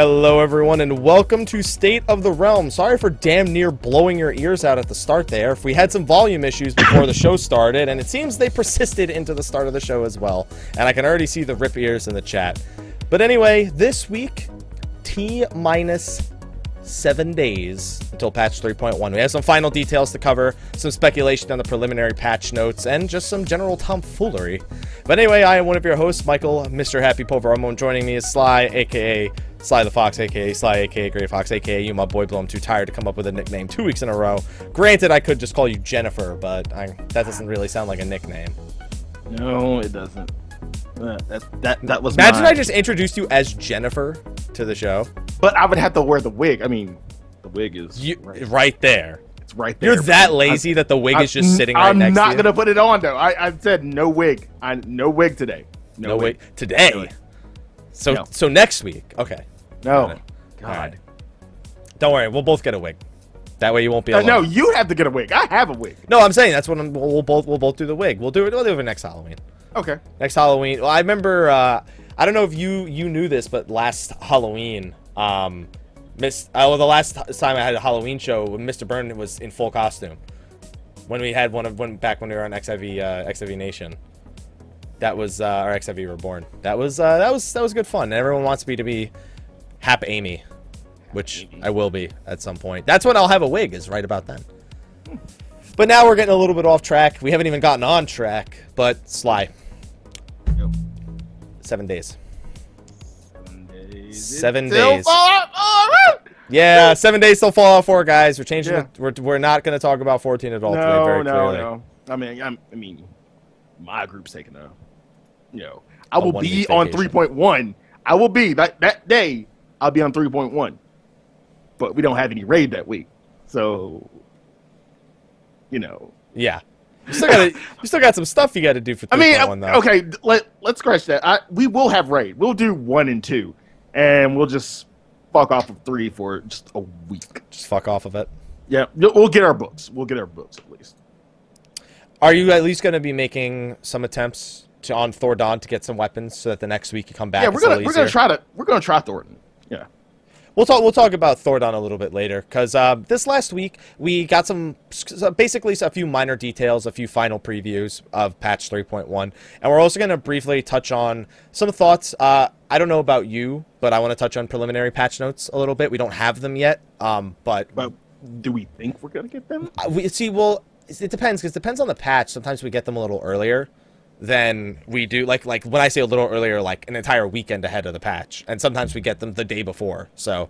Hello, everyone, and welcome to State of the Realm. Sorry for damn near blowing your ears out at the start there. If we had some volume issues before the show started, and it seems they persisted into the start of the show as well. And I can already see the rip ears in the chat. But anyway, this week, T minus seven days until patch 3.1. We have some final details to cover, some speculation on the preliminary patch notes, and just some general tomfoolery. But anyway, I am one of your hosts, Michael, Mr. Happy Poveromo, and joining me is Sly, aka Sly the Fox, aka Sly, aka Gray Fox, aka you, my boy, Blow. I'm too tired to come up with a nickname two weeks in a row. Granted, I could just call you Jennifer, but I, that doesn't really sound like a nickname. No, it doesn't. Uh, that that that was. Imagine mine. I just introduced you as Jennifer to the show. But I would have to wear the wig. I mean, the wig is You right, right there. it's right there. You're that lazy that the wig I- is just sitting right I'm next not to you. gonna put it on though. I, I said no wig. I no wig today. No, wig today. Really? So No. so next week. Okay. No. God. Alright. Don't worry, we'll both get a wig. That way you won't be Uh, no, you have to get a wig. I have a wig. No, I'm saying that's what I'm, we'll, we'll both we'll both do the wig. We'll do it. We'll do it next Halloween. Okay. Next Halloween. Well, I remember. Uh, I don't know if you you knew this, but last Halloween, um, Miss. Uh, well, the last time I had a Halloween show, when Mr. Byrne was in full costume. When we had one of when back when we were on XIV uh, XIV Nation. That was uh, our XIV Reborn. That was uh, that was that was good fun. Everyone wants me to be Hap Amy, which Amy. I will be at some point. That's when I'll have a wig. Is right about then. But now we're getting a little bit off track. We haven't even gotten on track. But Sly, Yo. seven days. Seven days. Seven days. fall out- all right. Yeah, seven days till Fallout 4, guys. We're changing Yeah. it. We're, we're not going to talk about 14 at all today, No, very no, clearly. no. I mean, I'm, I mean, my group's taking a, you know, I will be on 3.1. I will be that that day. I'll be on 3.1, but we don't have any raid that week, so you know. Yeah. You still, gotta, you still got some stuff you got to do for 3.1, I mean, though. uh, okay, d- let let's scratch that. I, we will have raid. We'll do one and two, and we'll just fuck off of three for just a week. Just fuck off of it. Yeah, we'll get our books. We'll get our books at least. Are you at least going to be making some attempts to on Thordan to get some weapons so that the next week you come back? yeah, we're gonna we're gonna try to we're gonna try Thordan. Yeah. We'll talk. We'll talk about Thordan a little bit later, because uh, this last week we got some, basically a few minor details, a few final previews of patch 3.1, and we're also going to briefly touch on some thoughts. Uh, I don't know about you, but I want to touch on preliminary patch notes a little bit. We don't have them yet, um, but do we think we're gonna get them? uh, we see. Well, it it depends because it depends on the patch. Sometimes we get them a little earlier than we do. Like like when I say a little earlier, like an entire weekend ahead of the patch, and sometimes we get them the day before. So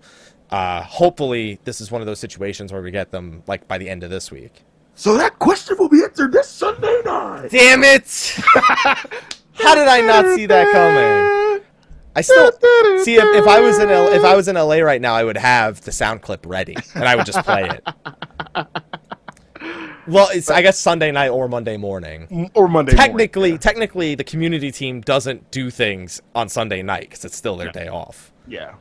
uh, hopefully this is one of those situations where we get them like by the end of this week. So that question will be answered this Sunday night. Damn it! How did I not see that coming? I still see if, if I was in L, if I was in LA right now, I would have the sound clip ready and I would just play it. Well, it's I guess Sunday night or Monday morning. or Monday. technically, morning. technically, the community team doesn't do things on Sunday night because it's still their Yeah. day off. yeah.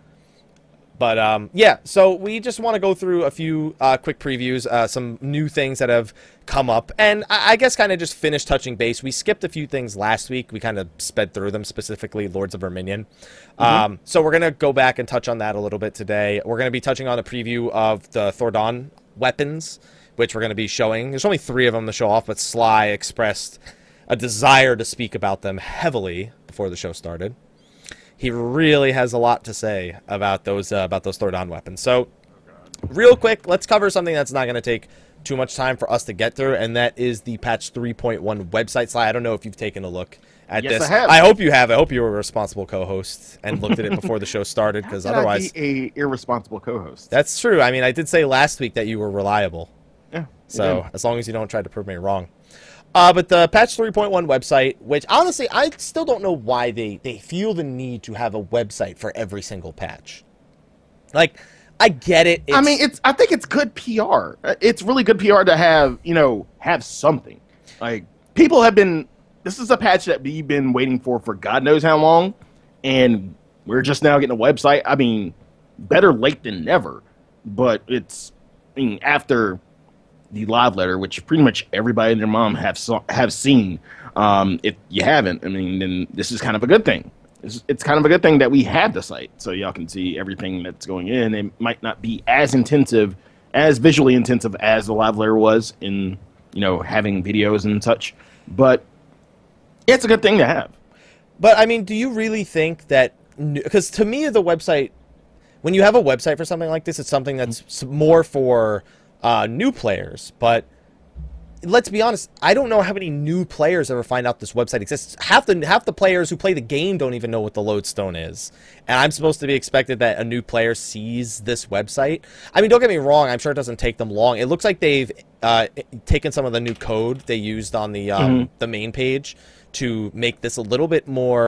But um, yeah, so we just want to go through a few uh, quick previews, uh, some new things that have come up, and I, I guess kind of just finish touching base. We skipped a few things last week. We kind of sped through them, specifically Lords of Verminion. Um, so we're gonna go back and touch on that a little bit today. We're gonna be touching on a preview of the Thordan weapons, which we're gonna be showing. There's only three of them to show off, but Sly expressed a desire to speak about them heavily before the show started he really has a lot to say about those uh, about those Thordan weapons. So, real quick, let's cover something that's not going to take too much time for us to get through, and that is the patch 3.1 website slide. I don't know if you've taken a look at Yes, this. I have. I hope you have. I hope you were a responsible co-host and looked at it before the show started, because I otherwise, be a irresponsible co-host. that's true. I mean, I did say last week that you were reliable. Yeah. So as long as you don't try to prove me wrong. Uh, but the patch 3.1 website, which honestly, I still don't know why they, they feel the need to have a website for every single patch. Like, I get it. I mean, it's. I think it's good PR. Uh, It's really good PR to have you know have something. Like people have been. This is a patch that we've been waiting for for God knows how long, and we're just now getting a website. I mean, better late than never. But it's. I mean, after the live letter, which pretty much everybody and their mom have so, have seen. Um, if you haven't, I mean, then this is kind of a good thing. It's, it's kind of a good thing that we have the site, so y'all can see everything that's going in. It might not be as intensive, as visually intensive as the live letter was in, you know, having videos and such, but it's a good thing to have. But I mean, do you really think that? Because to me, the website, when you have a website for something like this, it's something that's more for uh, new players. But let's be honest, I don't know how many new players ever find out this website exists. Half the half the players who play the game don't even know what the lodestone is, and I'm supposed to be expected that a new player sees this website. I mean, don't get me wrong. I'm sure it doesn't take them long. It looks like they've uh, taken some of the new code they used on the um, the main page to make this a little bit more.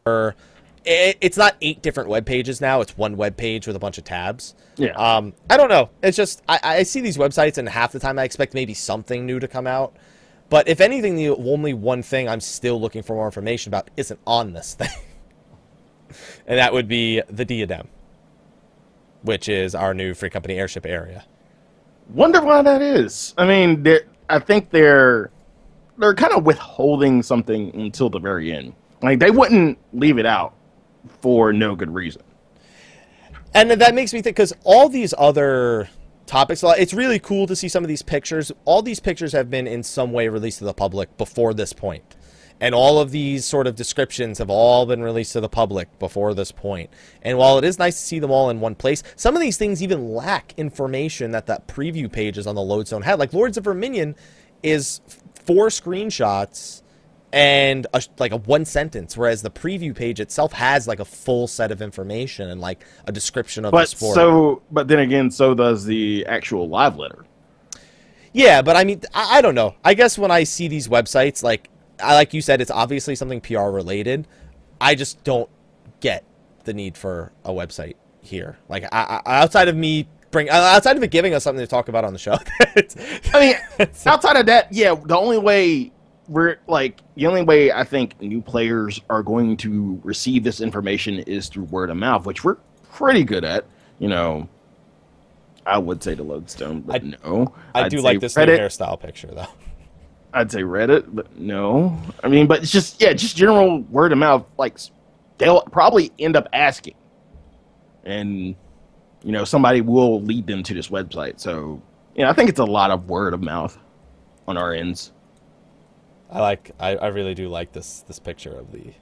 It, it's not eight different web pages now. It's one web page with a bunch of tabs. Yeah. Um, I don't know. It's just I, I see these websites, and half the time I expect maybe something new to come out. But if anything, the only one thing I'm still looking for more information about isn't on this thing, and that would be the Diadem, which is our new free company airship area. Wonder why that is. I mean, I think they're they're kind of withholding something until the very end. Like they wouldn't leave it out for no good reason. And that makes me think because all these other topics, it's really cool to see some of these pictures. All these pictures have been in some way released to the public before this point. And all of these sort of descriptions have all been released to the public before this point. And while it is nice to see them all in one place, some of these things even lack information that that preview pages on the Lodestone had. Like Lords of Verminion is four screenshots and a, like a one sentence, whereas the preview page itself has like a full set of information and like a description of the sport. so, but then again, so does the actual live letter. Yeah, but I mean, I, I don't know. I guess when I see these websites, like I like you said, it's obviously something PR related. I just don't get the need for a website here. Like I, I, outside of me bring, uh, outside of it giving us something to talk about on the show. I mean, outside of that, yeah, the only way we're like the only way I think new players are going to receive this information is through word of mouth, which we're pretty good at. You know, I would say the lodestone, but I- no. I I'd do like this new hairstyle picture though. I'd say Reddit, but no. I mean, but it's just yeah, just general word of mouth. Like they'll probably end up asking, and you know somebody will lead them to this website. So yeah, I think it's a lot of word of mouth on our ends. I like, I, I really do like this this picture of the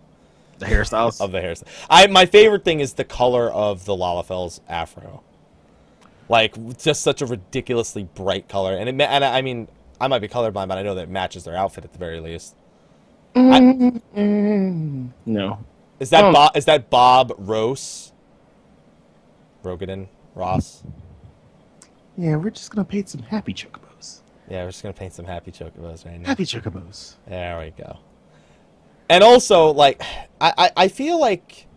The hairstyles. of the hairstyle. I my favorite thing is the color of the Lalafell's afro. Like just such a ridiculously bright color, and it and I I mean I might be colorblind, but I know that it matches their outfit at the very least. Mm-hmm. no, Is that hmm. Oh. Bob? Is that Bob Rose? Roegadyn Ross. yeah, we're just gonna paint some happy chocobos. Yeah, we're just gonna paint some happy chocobos right now. Happy chocobos. There we go. And also, like, I, I, I feel like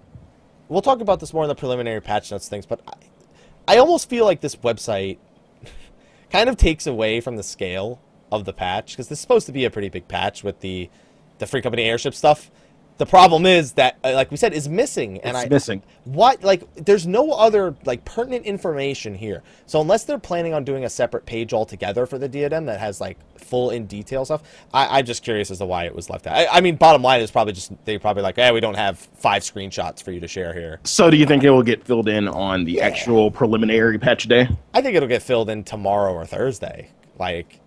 we'll talk about this more in the preliminary patch notes things, but I, I almost feel like this website kind of takes away from the scale of the patch because this is supposed to be a pretty big patch with the the free company airship stuff. The problem is that, uh, like we said, is missing, and It's I missing. what like there's no other like pertinent information here. So unless they're planning on doing a separate page altogether for the diadem that has like full in detail stuff I, i'm just curious as to why it was left out. I, I mean bottom line is probably just they probably like hey we don't have five screenshots for you to share here. So, do you think it will get filled in on the actual preliminary patch day? i think it'll get filled in tomorrow or thursday. Like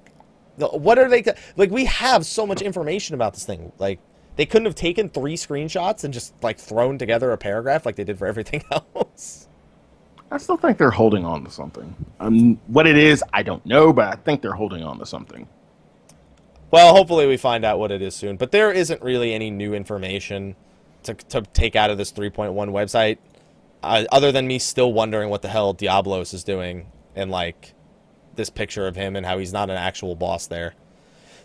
what are they like we have so much information about this thing. Like they couldn't have taken three screenshots and just like thrown together a paragraph like they did for everything else I still think they're holding on to something. Um, what it is, I don't know, but I think they're holding on to something. Well, hopefully we find out what it is soon. But there isn't really any new information to, to take out of this 3.1 website, uh, other than me still wondering what the hell Diablos is doing and like this picture of him and how he's not an actual boss there.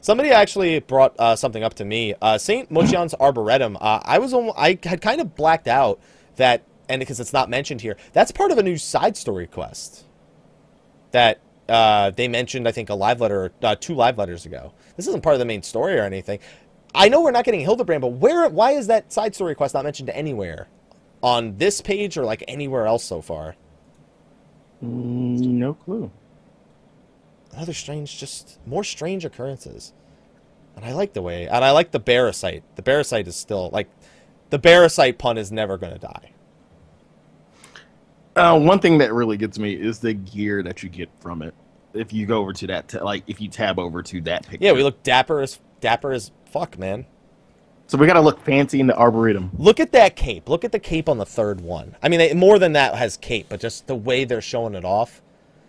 Somebody actually brought uh, something up to me. Uh, Saint Mocianne's Arboretum. Uh, I was I had kind of blacked out that, and because it's not mentioned here, that's part of a new side story quest that uh, they mentioned. I think a live letter, uh, two live letters ago. This isn't part of the main story or anything. I know we're not getting Hildebrand, but where? Why is that side story quest not mentioned anywhere on this page or like anywhere else so far? Mm, no clue. Another strange, just more strange occurrences. And I like the way, and I like the Barasite. The Barasite is still like, the Barasite pun is never going to die. Uh, one thing that really gets me is the gear that you get from it. If you go over to that, like if you tab over to that picture. Yeah, we look dapper as dapper as fuck, man. So we gotta look fancy in the arboretum. Look at that cape. Look at the cape on the third one. I mean, they, more than that has cape, but just the way they're showing it off.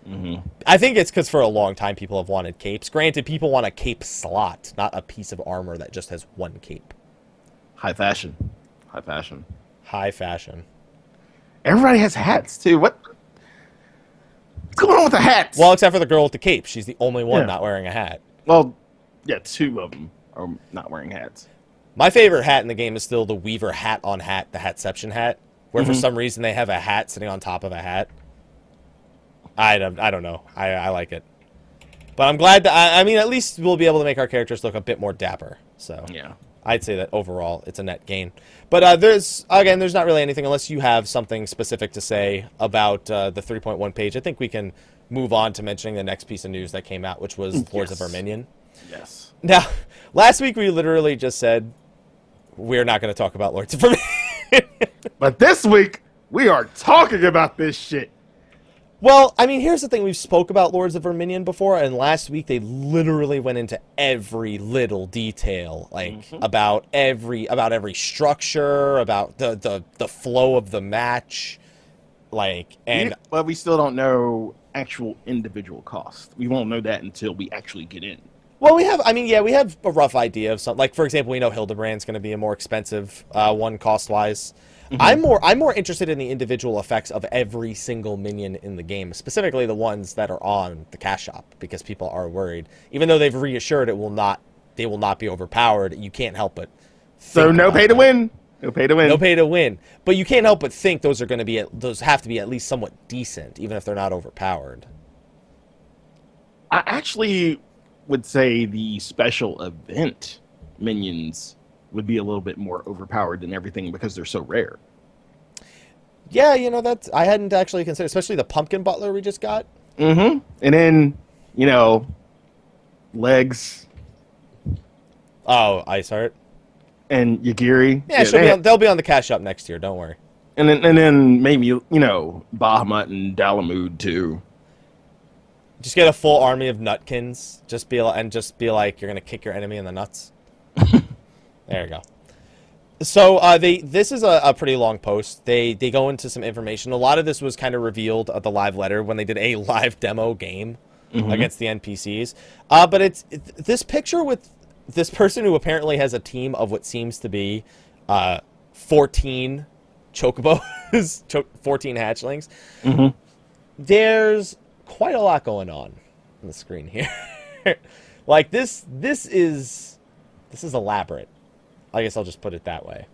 Mm-hmm. I think it's because for a long time people have wanted capes. Granted, people want a cape slot, not a piece of armor that just has one cape. High fashion. High fashion. High fashion. Everybody has hats too. What? What's going on with the hats? Well, except for the girl with the cape. She's the only one Yeah. not wearing a hat. well, yeah, two of them are not wearing hats. My favorite hat in the game is still the Weaver hat on hat, the Hatception hat, where for Mhm. some reason they have a hat sitting on top of a hat. I don't, I don't know. I, I like it. But I'm glad that, I, I mean, at least we'll be able to make our characters look a bit more dapper. So Yeah. I'd say that overall it's a net gain. But uh, there's, again, there's not really anything unless you have something specific to say about uh, the 3.1 page. I think we can move on to mentioning the next piece of news that came out, which was Lords of Yes. Verminion. Yes. Now, last week we literally just said we're not going to talk about Lords of Verminion. But this week we are talking about this shit. Well, I mean, here's the thing: we've spoke about Lords of Verminion before, and last week they literally went into every little detail, like about every about every structure, about the the the flow of the match, like and but we still don't know actual individual cost. We won't know that until we actually get in. Well, we have. I mean, yeah, we have a rough idea of something. Like, for example, we know Hildebrand's going to be a more expensive uh, one cost-wise. I'm more. I'm more interested in the individual effects of every single minion in the game, specifically the ones that are on the cash shop, because people are worried. Even though they've reassured it will not, they will not be overpowered. You can't help but. So no about pay to win. No pay to win. No pay to win, but you can't help but think those are going to be. At, those have to be at least somewhat decent, even if they're not overpowered. I actually would say the special event minions would be a little bit more overpowered than everything because they're so rare. Yeah, you know that's. I hadn't actually considered, especially the pumpkin butler we just got. Mm-hmm. And then, you know, legs Oh, Iceheart. and Yugiri. Yeah, she'll they- be on, they'll be on the cash up next year. Don't worry. and then and then maybe you know Bahamut and Dalamud too. Just get a full army of nutkins. Just be li- and just be like you're gonna kick your enemy in the nuts. there you go. So uh, they this is a, a pretty long post. They they go into some information. A lot of this was kind of revealed at the live letter when they did a live demo game against the NPCs. Uh, but it's it, this picture with this person who apparently has a team of what seems to be uh, 14 chocobos, cho- 14 hatchlings. Mhm. There's quite a lot going on on the screen here. like this this is this is elaborate. I guess I'll just put it that way.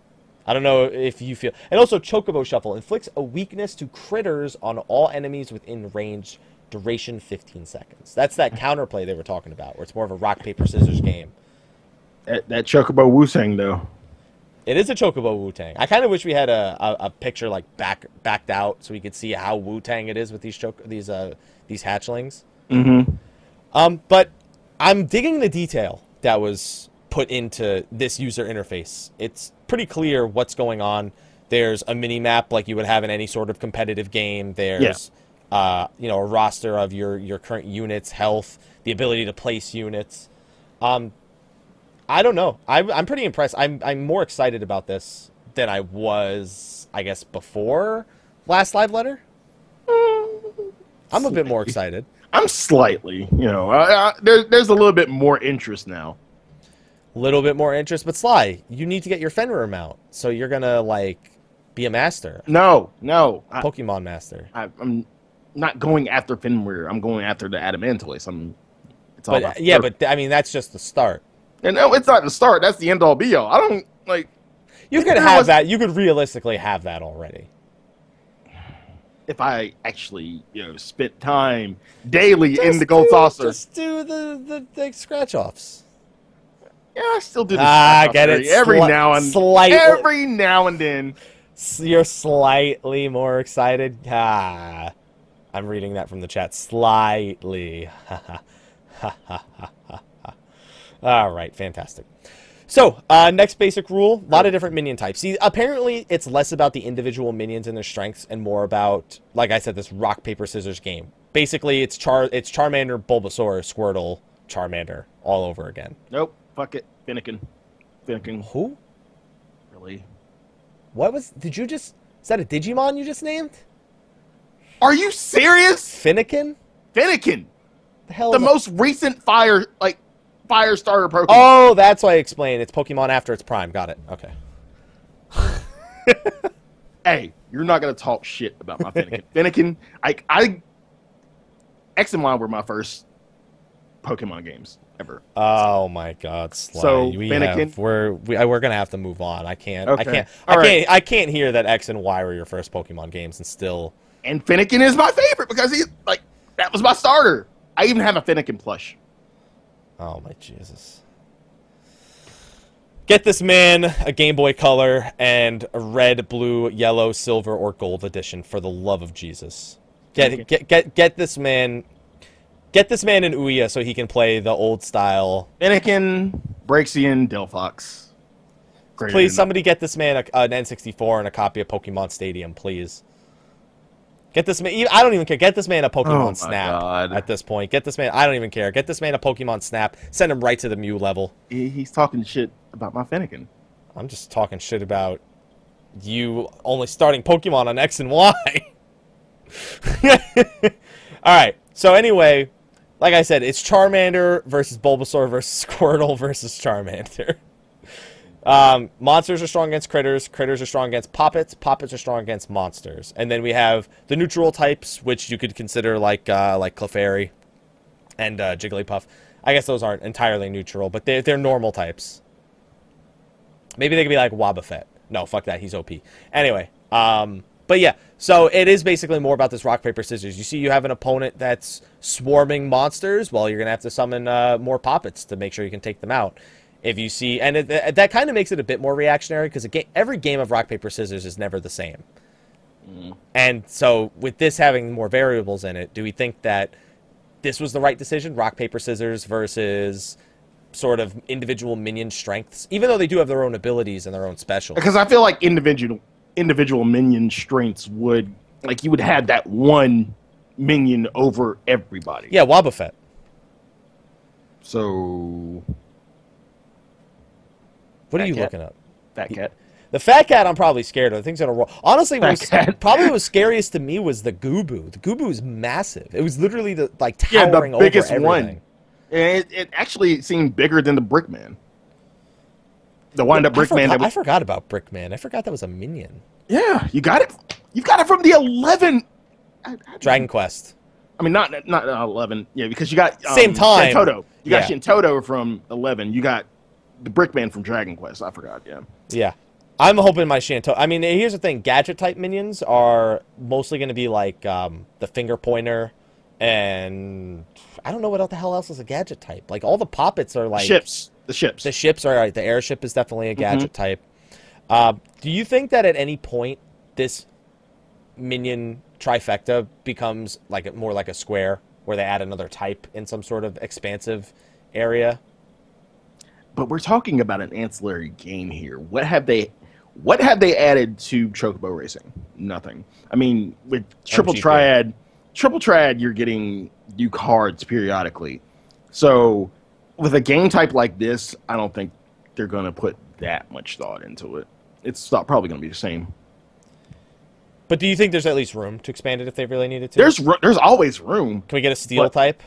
I don't know if you feel. And also, Chocobo Shuffle inflicts a weakness to critters on all enemies within range. Duration 15 seconds. That's that counterplay they were talking about, where it's more of a rock paper scissors game. That, that Chocobo Wu Tang though. It is a Chocobo Wu Tang. I kind of wish we had a, a, a picture like back backed out so we could see how Wu Tang it is with these choc- these uh these hatchlings. Mm-hmm. Um, but I'm digging the detail that was put into this user interface. It's pretty clear what's going on. There's a mini map like you would have in any sort of competitive game. There's uh, you know, a roster of your your current units, health, the ability to place units. Um, I don't know. I'm I'm pretty impressed. I'm I'm more excited about this than I was, I guess, before last live letter. I'm a bit more excited. I'm slightly, you know, uh, there, there's a little bit more interest now. Little bit more interest. But Sly, you need to get your Fenrir mount, so you're gonna like be a master, No, no, I, Pokemon master. I, I'm not going after Fenrir. I'm going after the Adamantoise. I'm. It's all But yeah, but I mean that's just the start. and no, it's not the start. That's the end all be all. I don't like You could have was- that. You could realistically have that already. if I actually you know spent time daily in the gold do- saucer. Just do the the, the scratch offs. Yeah, I still do. The Ah, get it. every- every Sli- now and slightly. every now and then. You're slightly more excited. Ah, I'm reading that from the chat. Slightly. All right, fantastic. So, uh, next basic rule: a lot of different minion types. See, apparently, it's less about the individual minions and their strengths, and more about, like I said, this rock paper scissors game. Basically, it's Char, it's Charmander, Bulbasaur, Squirtle, Charmander, all over again. Nope. Fuck it. Fennekin. Fennekin. Who? Really? What was? Did you just? Is that a Digimon you just named? Are you serious? Fennekin? Fennekin. The hell? The is that? most recent fire like fire starter Pokemon. Oh, that's why I explained. It's Pokemon after its prime. Got it. Okay. Hey, you're not gonna talk shit about my Fennekin. Fennekin, I, I, X and Y were my first Pokemon games ever. Oh my God, Sly. So, we have, we're we, we're gonna have to move on. I can't. I Okay. can't. All I right. can't. I can't hear that X and Y were your first Pokemon games and still. And Fennekin is my favorite because he like that was my starter. I even have a Fennekin plush. Oh my Jesus. Get this man a Game Boy Color and a red, blue, yellow, silver, or gold edition for the love of Jesus. Get get get get this man. Get this man in Ouya so he can play the old style Fennekin, Braixen, Delphox. Greater Please, somebody get this man a, an N64 and a copy of Pokemon Stadium, please. Get this man. I don't even care. Get this man a Pokemon Oh Snap God. at this point. Get this man. I don't even care. Get this man a Pokemon Snap. Send him right to the Mew level. He's talking shit about my Fennekin. I'm just talking shit about you only starting Pokemon on X and Y. All right. So anyway, like I said, it's Charmander versus Bulbasaur versus Squirtle versus Charmander. Um, monsters are strong against critters. Critters are strong against poppets. Poppets are strong against monsters. And then we have the neutral types, which you could consider like uh, like Clefairy and uh, Jigglypuff. I guess those aren't entirely neutral, but they're, they're normal types. Maybe they could be like Wobbuffet. No, fuck that. He's OP. Anyway, um, but yeah, so it is basically more about this rock paper scissors. You see, you have an opponent that's swarming monsters. Well, you're gonna have to summon uh, more poppets to make sure you can take them out. If you see, and it, that- that kind of makes it a bit more reactionary because ga- every game of rock paper scissors is never the same. And so, with this having more variables in it, do we think that this was the right decision? Rock paper scissors versus sort of individual minion strengths, even though they do have their own abilities and their own specials. Because I feel like individual individual minion strengths would like you would have that one minion over everybody. Yeah, Wobbuffet. So What are you cat. looking up? Fat cat. The fat cat, I'm probably scared of. The thing's gonna roll. Honestly, what was, probably what was scariest to me was the Goobbue. The Goobbue is massive. It was literally the like towering Yeah, the towering biggest over one. And it, it actually seemed bigger than the Brickman. The wind up I Brickman. That I forgot about Brickman. I forgot that was a minion. yeah, you got it. You got it from the eleven. I, I- Dragon Quest. I mean, not not eleven. Yeah, because you got um, Same time. Shantotto. You got Yeah. Shantotto from eleven. You got the Brickman from Dragon Quest. I forgot. Yeah. Yeah. I'm hoping my Shanto. I mean, here's the thing: gadget type minions are mostly going to be like um, the finger pointer, and I don't know what the hell else is a gadget type. Like all the poppets are like ships. The ships. The ships are right. The airship is definitely a gadget type. Uh, do you think that at any point this minion trifecta becomes like a, more like a square, where they add another type in some sort of expansive area? but we're talking about an ancillary game here. What have they what have they added to Chocobo Racing? Nothing. I mean, with Triple MGP. Triad, Triple Triad you're getting new cards periodically. So, with a game type like this, I don't think they're going to put that much thought into it. It's not probably going to be the same. But do you think there's at least room to expand it if they really needed to? There's there's always room. Can we get a steel What? type?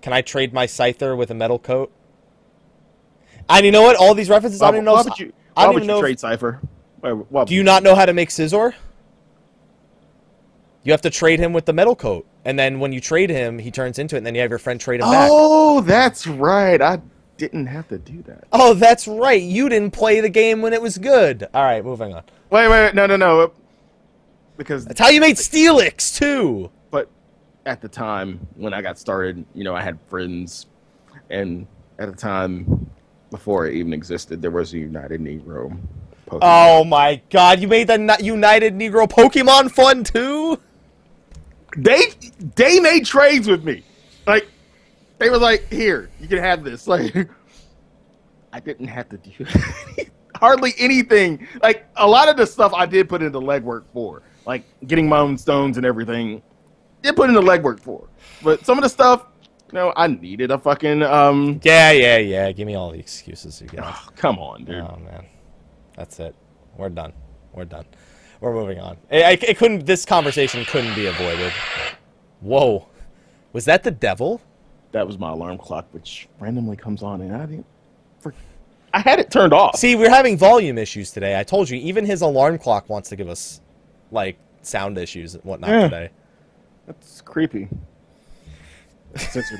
Can I trade my Scyther with a metal coat? And you know what? All these references, I don't even know. why if- would you, I don't would even you know. if- trade Scyther? Why, why do you not know how to make Scizor? You have to trade him with the metal coat, and then when you trade him, he turns into it, and then you have your friend trade him back. Oh, that's right. I didn't have to do that. Oh, that's right. You didn't play the game when it was good. All right, moving on. Wait, wait, wait. No, no, no. Because That's how you made Steelix too. but at the time when I got started, you know, I had friends, and at the time before it even existed, there was a United Negro. Pokemon. Oh my God! You made the United Negro Pokemon fun too. They they made trades with me, like they were like, "Here, you can have this." Like, I didn't have to do hardly anything. Like a lot of the stuff I did put into legwork for, like getting my own stones and everything. Did put into legwork for, but some of the stuff, you know, I needed a fucking um. Yeah, yeah, yeah. Give me all the excuses you got. Oh, come on, dude. Oh man, that's it. We're done. We're done. We're moving on. It, I- it couldn't. This conversation couldn't be avoided. Whoa, was that the devil? That was my alarm clock, which randomly comes on, and I didn't. For, I had it turned off. See, we're having volume issues today. I told you. Even his alarm clock wants to give us like sound issues and whatnot Yeah. today. That's creepy.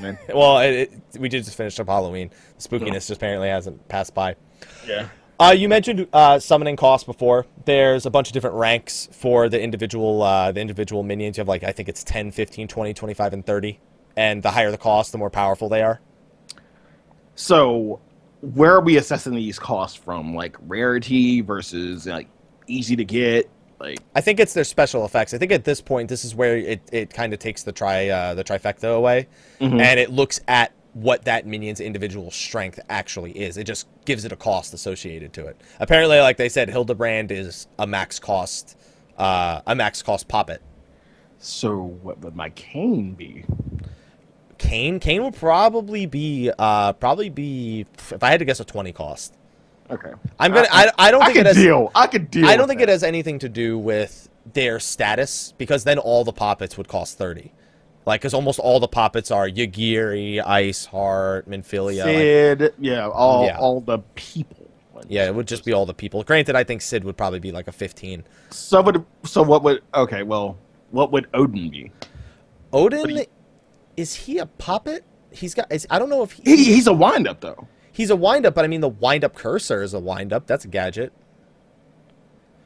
Man. Well, it, it, we did just finish up Halloween. The spookiness just apparently hasn't passed by. Yeah. Uh, you mentioned uh, summoning costs before. There's a bunch of different ranks for the individual uh, the individual minions. You have like I think it's 10, 15, 20, 25, and 30. And the higher the cost, the more powerful they are. So, where are we assessing these costs from? Like rarity versus like easy to get? Like, I think it's their special effects. I think at this point, this is where it, it kind of takes the tri uh, the trifecta away, Mhm. and it looks at what that minion's individual strength actually is. It just gives it a cost associated to it. Apparently, like they said, Hildebrand is a max cost, uh, a max cost poppet. so what would my cane be? Kane, Kane will probably be, uh, probably be. If I had to guess, a twenty cost. Okay. I'm gonna. I, I don't I think it has. deal. I could deal. I don't think that. it has anything to do with their status because then all the poppets would cost 30. Like, because almost all the poppets are Yugiri, Ice, Heart, Minfilia. like- Sid, yeah, all Yeah. all the people. yeah, it would just be all the people. Granted, I think Sid would probably be like a 15. So would so what would okay? Well, what would Odin be? Odin, you- is he a poppet? He's got. Is, I don't know if he, He, he's a wind up though. he's a wind up, but I mean the wind up cursor is a wind up. That's a gadget.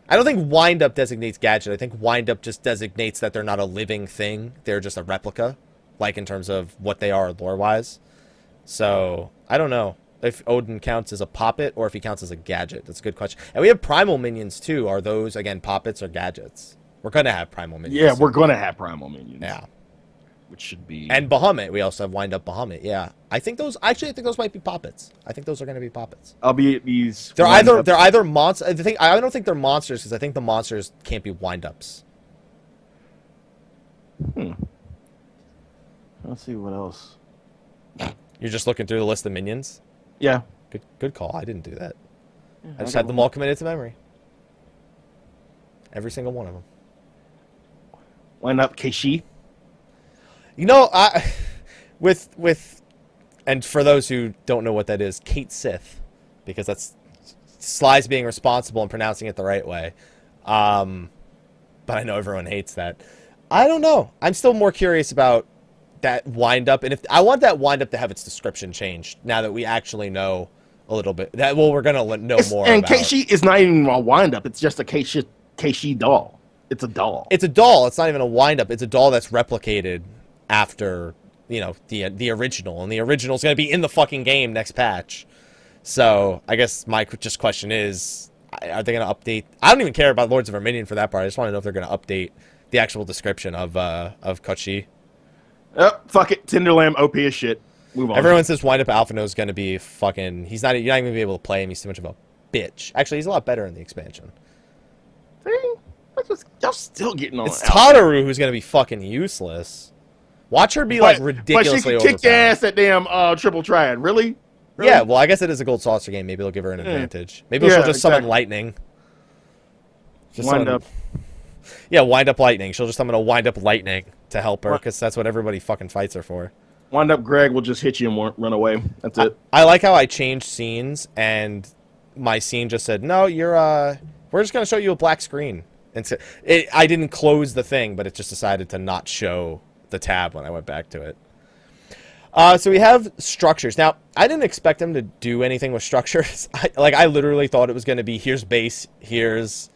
I don't think wind up designates gadget. I think wind up just designates that they're not a living thing. They're just a replica, like in terms of what they are lore wise. So I don't know if Odin counts as a poppet or if he counts as a gadget. That's a good question. And we have primal minions too. Are those again poppets or gadgets? We're gonna have primal minions. Yeah, we're gonna have primal minions. yeah. Which should be And Bahamut, we also have wind up Bahamut. Yeah, I think those actually I think those might be poppets. I think those are going to be poppets. albeit these. They're either up- they're either monsters. I think I don't think they're monsters because I think the monsters can't be wind ups. Hmm. Let's see what else. You're just looking through the list of minions. Yeah, Good good call. I didn't do that. I just got had them all committed to memory. Every single one of them. Wind up Keishi. You know, I with with and for those who don't know what that is, Cait Sith, because that's Sly's being responsible and pronouncing it the right way. Um, but I know everyone hates that. I don't know. I'm still more curious about that wind up, and if I want that wind up to have its description changed now that we actually know a little bit. That well, we're gonna know It's- more. and about. Keishi is not even a wind up. It's just a Keishi Keishi doll. It's a doll. It's a doll. It's not even a wind up. It's a doll that's replicated after you know the the original, and the original is gonna be in the fucking game next patch. So I guess my just question is, are they gonna update? I don't even care about Lords of Verminion for that part. I just want to know if they're gonna update the actual description of uh of Kochi. oh, fuck it. Tinderlam OP as shit. Move on. Everyone says wind up Alphinaud is gonna be fucking. He's not. You're not even gonna be able to play him. He's too much of a bitch. Actually, he's a lot better in the expansion. See? What's- Y'all still getting on. It's. Tataru who's gonna be fucking useless. Watch her be like But- ridiculously But she can kick ass at damn uh, triple triad. Really? Really? Yeah, well, I guess it is a gold saucer game. Maybe they'll give her an Yeah. advantage. Maybe Yeah, she'll just summon exactly. lightning. Just Wind summon- up. Yeah, wind up lightning. She'll just summon a wind up lightning to help her because that's what everybody fucking fights her for. Wind up Greg will just hit you and run away. That's it. I like how I changed scenes and my scene just said, "No, you're uh, we're just gonna show you a black screen And so it, I didn't close the thing, but it just decided to not show the tab when I went back to it. Uh, so we have structures. Now, I didn't expect them to do anything with structures. I, like, I literally thought it was going to be here's base, here's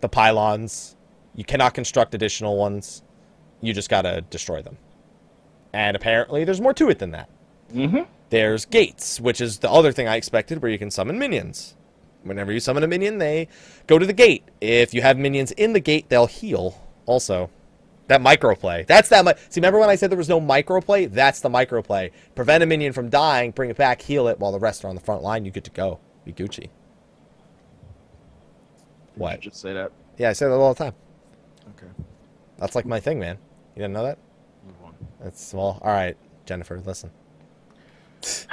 the pylons. You cannot construct additional ones. You just got to destroy them. And apparently, there's more to it than that. Mm-hmm. There's gates, which is the other thing I expected, where you can summon minions. Whenever you summon a minion, they go to the gate. If you have minions in the gate, they'll heal also. That microplay. That's that. Mi- See, remember when I said there was no microplay? That's the microplay. Prevent a minion from dying, bring it back, heal it, while the rest are on the front line. You get to go. Be Gucci. What? Just say that. Yeah, I say that all the time. Okay. That's like my thing, man. You didn't know that? Move on. That's well. All right, Jennifer, listen.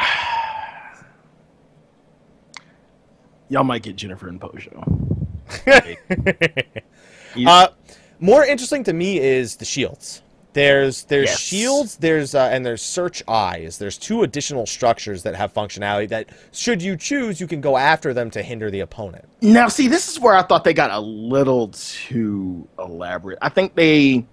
Y'all might get Jennifer and Pojo. You- Uh, more interesting to me is the shields. There's there's Yes. shields, there's uh, and there's search eyes. There's two additional structures that have functionality that, should you choose, you can go after them to hinder the opponent. Now, see, this is where I thought they got a little too elaborate. I think they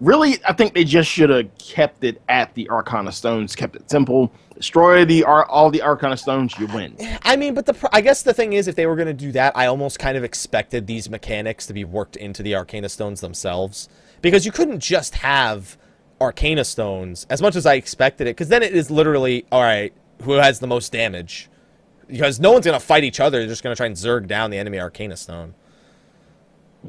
really, I think they just should have kept it at the Arcana Stones, kept it simple. Destroy the all the Arcana Stones, you win. I mean, but the I guess the thing is, if they were going to do that, I almost kind of expected these mechanics to be worked into the Arcana Stones themselves, because you couldn't just have Arcana Stones as much as I expected it, because then it is literally all right, who has the most damage? Because no one's going to fight each other; they're just going to try and zerg down the enemy Arcana Stone.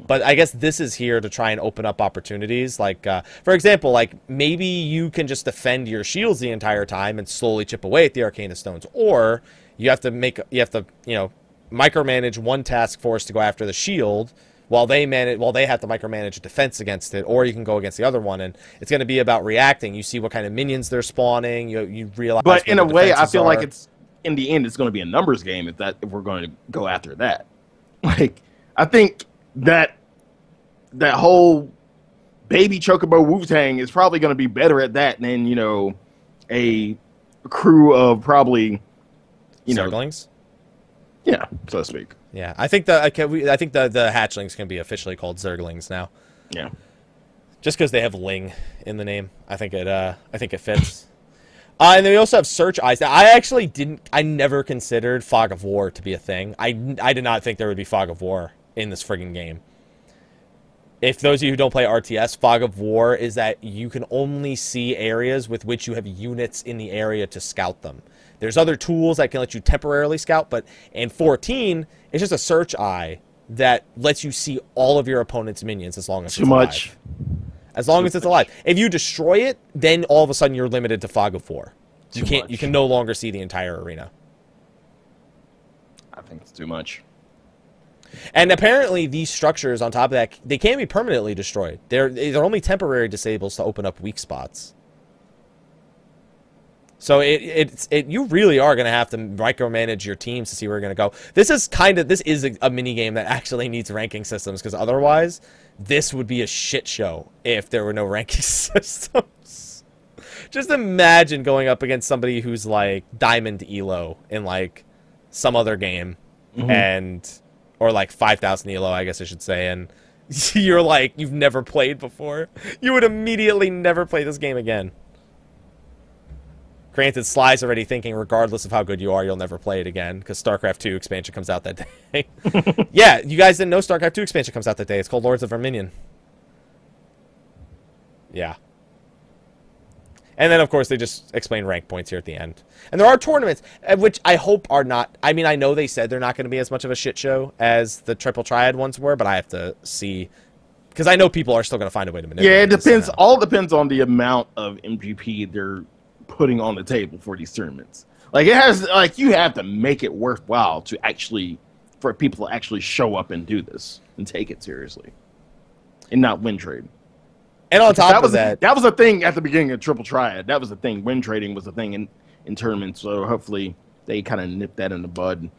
But I guess this is here to try and open up opportunities. Like, uh, for example, like maybe you can just defend your shields the entire time and slowly chip away at the Arcana Stones, or you have to make you have to you know micromanage one task force to go after the shield while they manage while they have to micromanage defense against it, or you can go against the other one, and it's going to be about reacting. You see what kind of minions they're spawning. You you realize. But in a way, I feel like it's in the end, it's going to be a numbers game if that if we're going to go after that. Like, I think that that whole baby chocobo Wu Tang is probably going to be better at that than you know a crew of probably you know Zerglings? yeah so to speak Yeah, I think the I, can, we, I think the the hatchlings can be officially called Zerglings now. yeah just because they have Ling in the name. I think it. Uh, I think it fits. Uh, and then we also have Search Eyes. Now, I actually didn't. I never considered Fog of War to be a thing. I, I did not think there would be Fog of War in this friggin' game. If those of you who don't play RTS, Fog of War is that you can only see areas with which you have units in the area to scout them. There's other tools that can let you temporarily scout, but in 14, it's just a search eye that lets you see all of your opponent's minions as long as too it's much alive. As long Too as it's much. alive. If you destroy it, then all of a sudden you're limited to Fog of War. You Too can't. You can no longer see the entire arena. I think it's too much And apparently, these structures on top of that, they can't be permanently destroyed. They're they're only temporary disables to open up weak spots. So it it's it you really are going to have to micromanage your teams to see where you're going to go. This is kind of this is a, a mini game that actually needs ranking systems because otherwise, this would be a shit show if there were no ranking systems. Just imagine going up against somebody who's like Diamond Elo in like some other game, mm-hmm. and or like five thousand Elo, I guess I should say, and you're like you've never played before. You would immediately never play this game again. Granted, Sly's already thinking, regardless of how good you are, you'll never play it again because StarCraft 2 expansion comes out that day. yeah, you guys didn't know StarCraft 2 expansion comes out that day. It's called Lords of Verminion. Yeah. And then, of course, they just explain rank points here at the end. And there are tournaments, uh, which I hope are not. I mean, I know they said they're not going to be as much of a shit show as the Triple Triad ones were, but I have to see. Because I know people are still going to find a way to manipulate yeah it depends somehow. all depends on the amount of mgp they're putting on the table for these tournaments like it has like you have to make it worthwhile to actually for people to actually show up and do this and take it seriously and not win trade And on top that of was that, that was a thing at the beginning of triple triad. That was a thing. Win trading was a thing in in tournaments so hopefully they kind of nip that in the bud.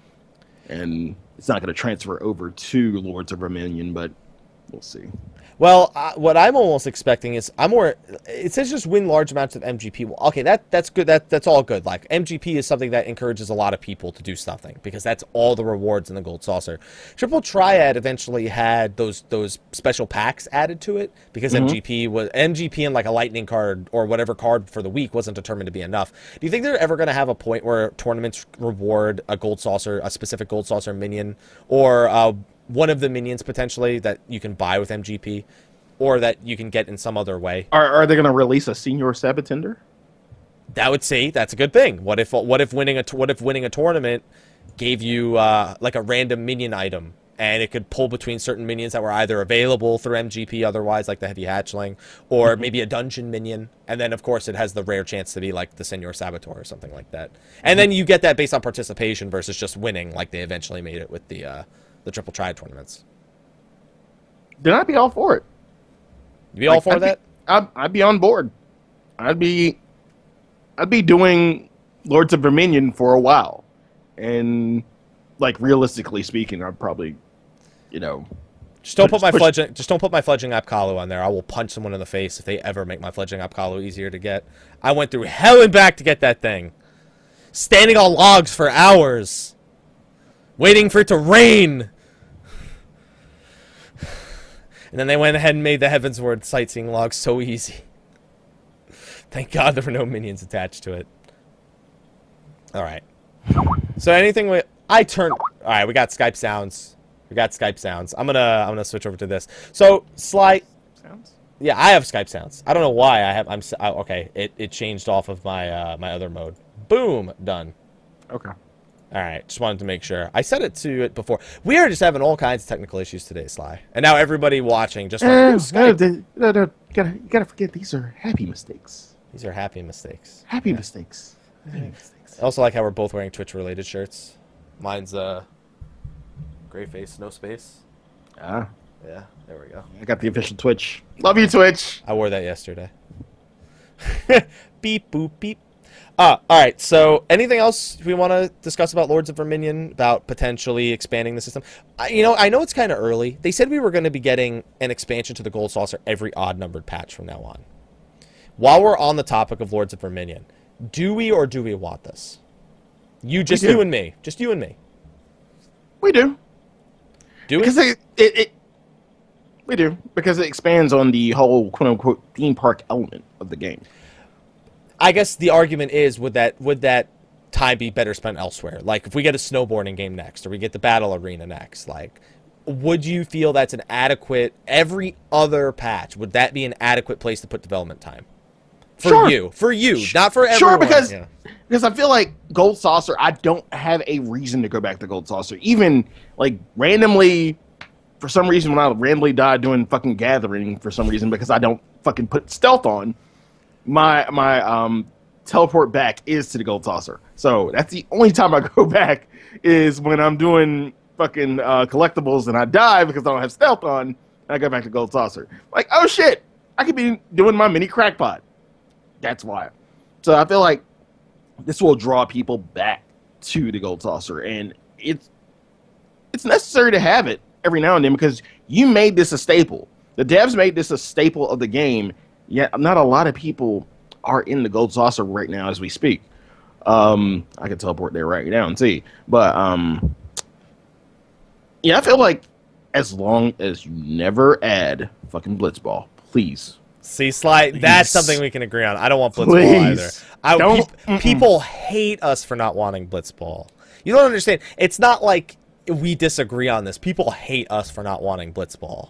And it's not going to transfer over to lords of vermilion but we'll see. Well, uh, what I'm almost expecting is I'm more. It says just win large amounts of MGP. Well, okay, that that's good. That that's all good. Like MGP is something that encourages a lot of people to do something because that's all the rewards in the gold saucer. Triple Triad eventually had those those special packs added to it because MGP was MGP and like a lightning card or whatever card for the week wasn't determined to be enough. Do you think they're ever going to have a point where tournaments reward a gold saucer, a specific gold saucer minion, or uh, one of the minions potentially that you can buy with MGP, or that you can get in some other way. Are, are they going to release a senior Sabotender? That would see that's a good thing. What if what if winning a what if winning a tournament gave you uh, like a random minion item and it could pull between certain minions that were either available through MGP otherwise like the heavy hatchling or maybe a dungeon minion and then of course it has the rare chance to be like the Senor Saboteur or something like that. And then you get that based on participation versus just winning like they eventually made it with the uh, the triple triad tournaments. Then I'd be all for it. You'd be all for I'd be- that? I'd, I'd be on board. I'd be, I'd be doing Lords of Verminion for a while, and like realistically speaking, I'd probably, you know, Just don't put my push- fledgling. Just don't put my fledgling Apkallu on there. I will punch someone in the face if they ever make my fledgling Apkallu easier to get. I went through hell and back to get that thing, standing on logs for hours, waiting for it to rain. And then they went ahead and made the Heavensward sightseeing log so easy. Thank God there were no minions attached to it. All right. So anything we I turn. All right, we got Skype sounds. We got Skype sounds. I'm gonna I'm gonna switch over to this. So Sly, sounds. yeah, I have Skype sounds. I don't know why I have. I'm oh, okay. It it changed off of my uh, my other mode. Boom, done. Okay. All right, just wanted to make sure. I said it to it before. We are just having all kinds of technical issues today, Sly. And now everybody watching just went, Uh, "Ooh, no, no, no, you gotta, you gotta forget these are happy mistakes. These are happy mistakes. Happy mistakes. Happy mistakes. I also like how we're both wearing Twitch related shirts. Mine's uh gray face, no space. Ah, Yeah, there we go. I got the official Twitch. Love you, Twitch. I wore that yesterday. beep boop beep. Uh, all right. So, anything else we want to discuss about Lords of Verminion about potentially expanding the system? I, you know, I know it's kind of early. They said we were going to be getting an expansion to the Gold Saucer every odd-numbered patch from now on. While we're on the topic of Lords of Verminion, do we or do we want this? You, just you and me, just you and me. We do. Do we? Because it, it, it, we do because it expands on the whole quote unquote theme park element of the game. I guess the argument is would that would that time be better spent elsewhere? Like if we get a snowboarding game next or we get the battle arena next, like would you feel that's an adequate every other patch, would that be an adequate place to put development time? For Sure. you. For you, not for everyone. Sure, because Yeah. because I feel like Gold Saucer, I don't have a reason to go back to Gold Saucer. Even like randomly, for some reason, when I randomly died doing fucking gathering for some reason because I don't fucking put stealth on, my my um teleport back is to the Gold Saucer. So that's the only time I go back is when I'm doing fucking uh, collectibles and I die because I don't have stealth on. And I go back to Gold Saucer. Like oh shit, I could be doing my mini crackpot. That's why. So I feel like this will draw people back to the gold saucer, and it's it's necessary to have it every now and then because you made this a staple. The devs made this a staple of the game. Yet not a lot of people are in the gold saucer right now as we speak. Um, I can teleport there right now and see, but um, yeah, I feel like as long as you never add fucking blitzball, please See, Sly, that's something we can agree on. I don't want Blitzball Please. either. I, Don't- mm-mm. people hate us for not wanting Blitzball. You don't understand. It's not like we disagree on this. People hate us for not wanting Blitzball.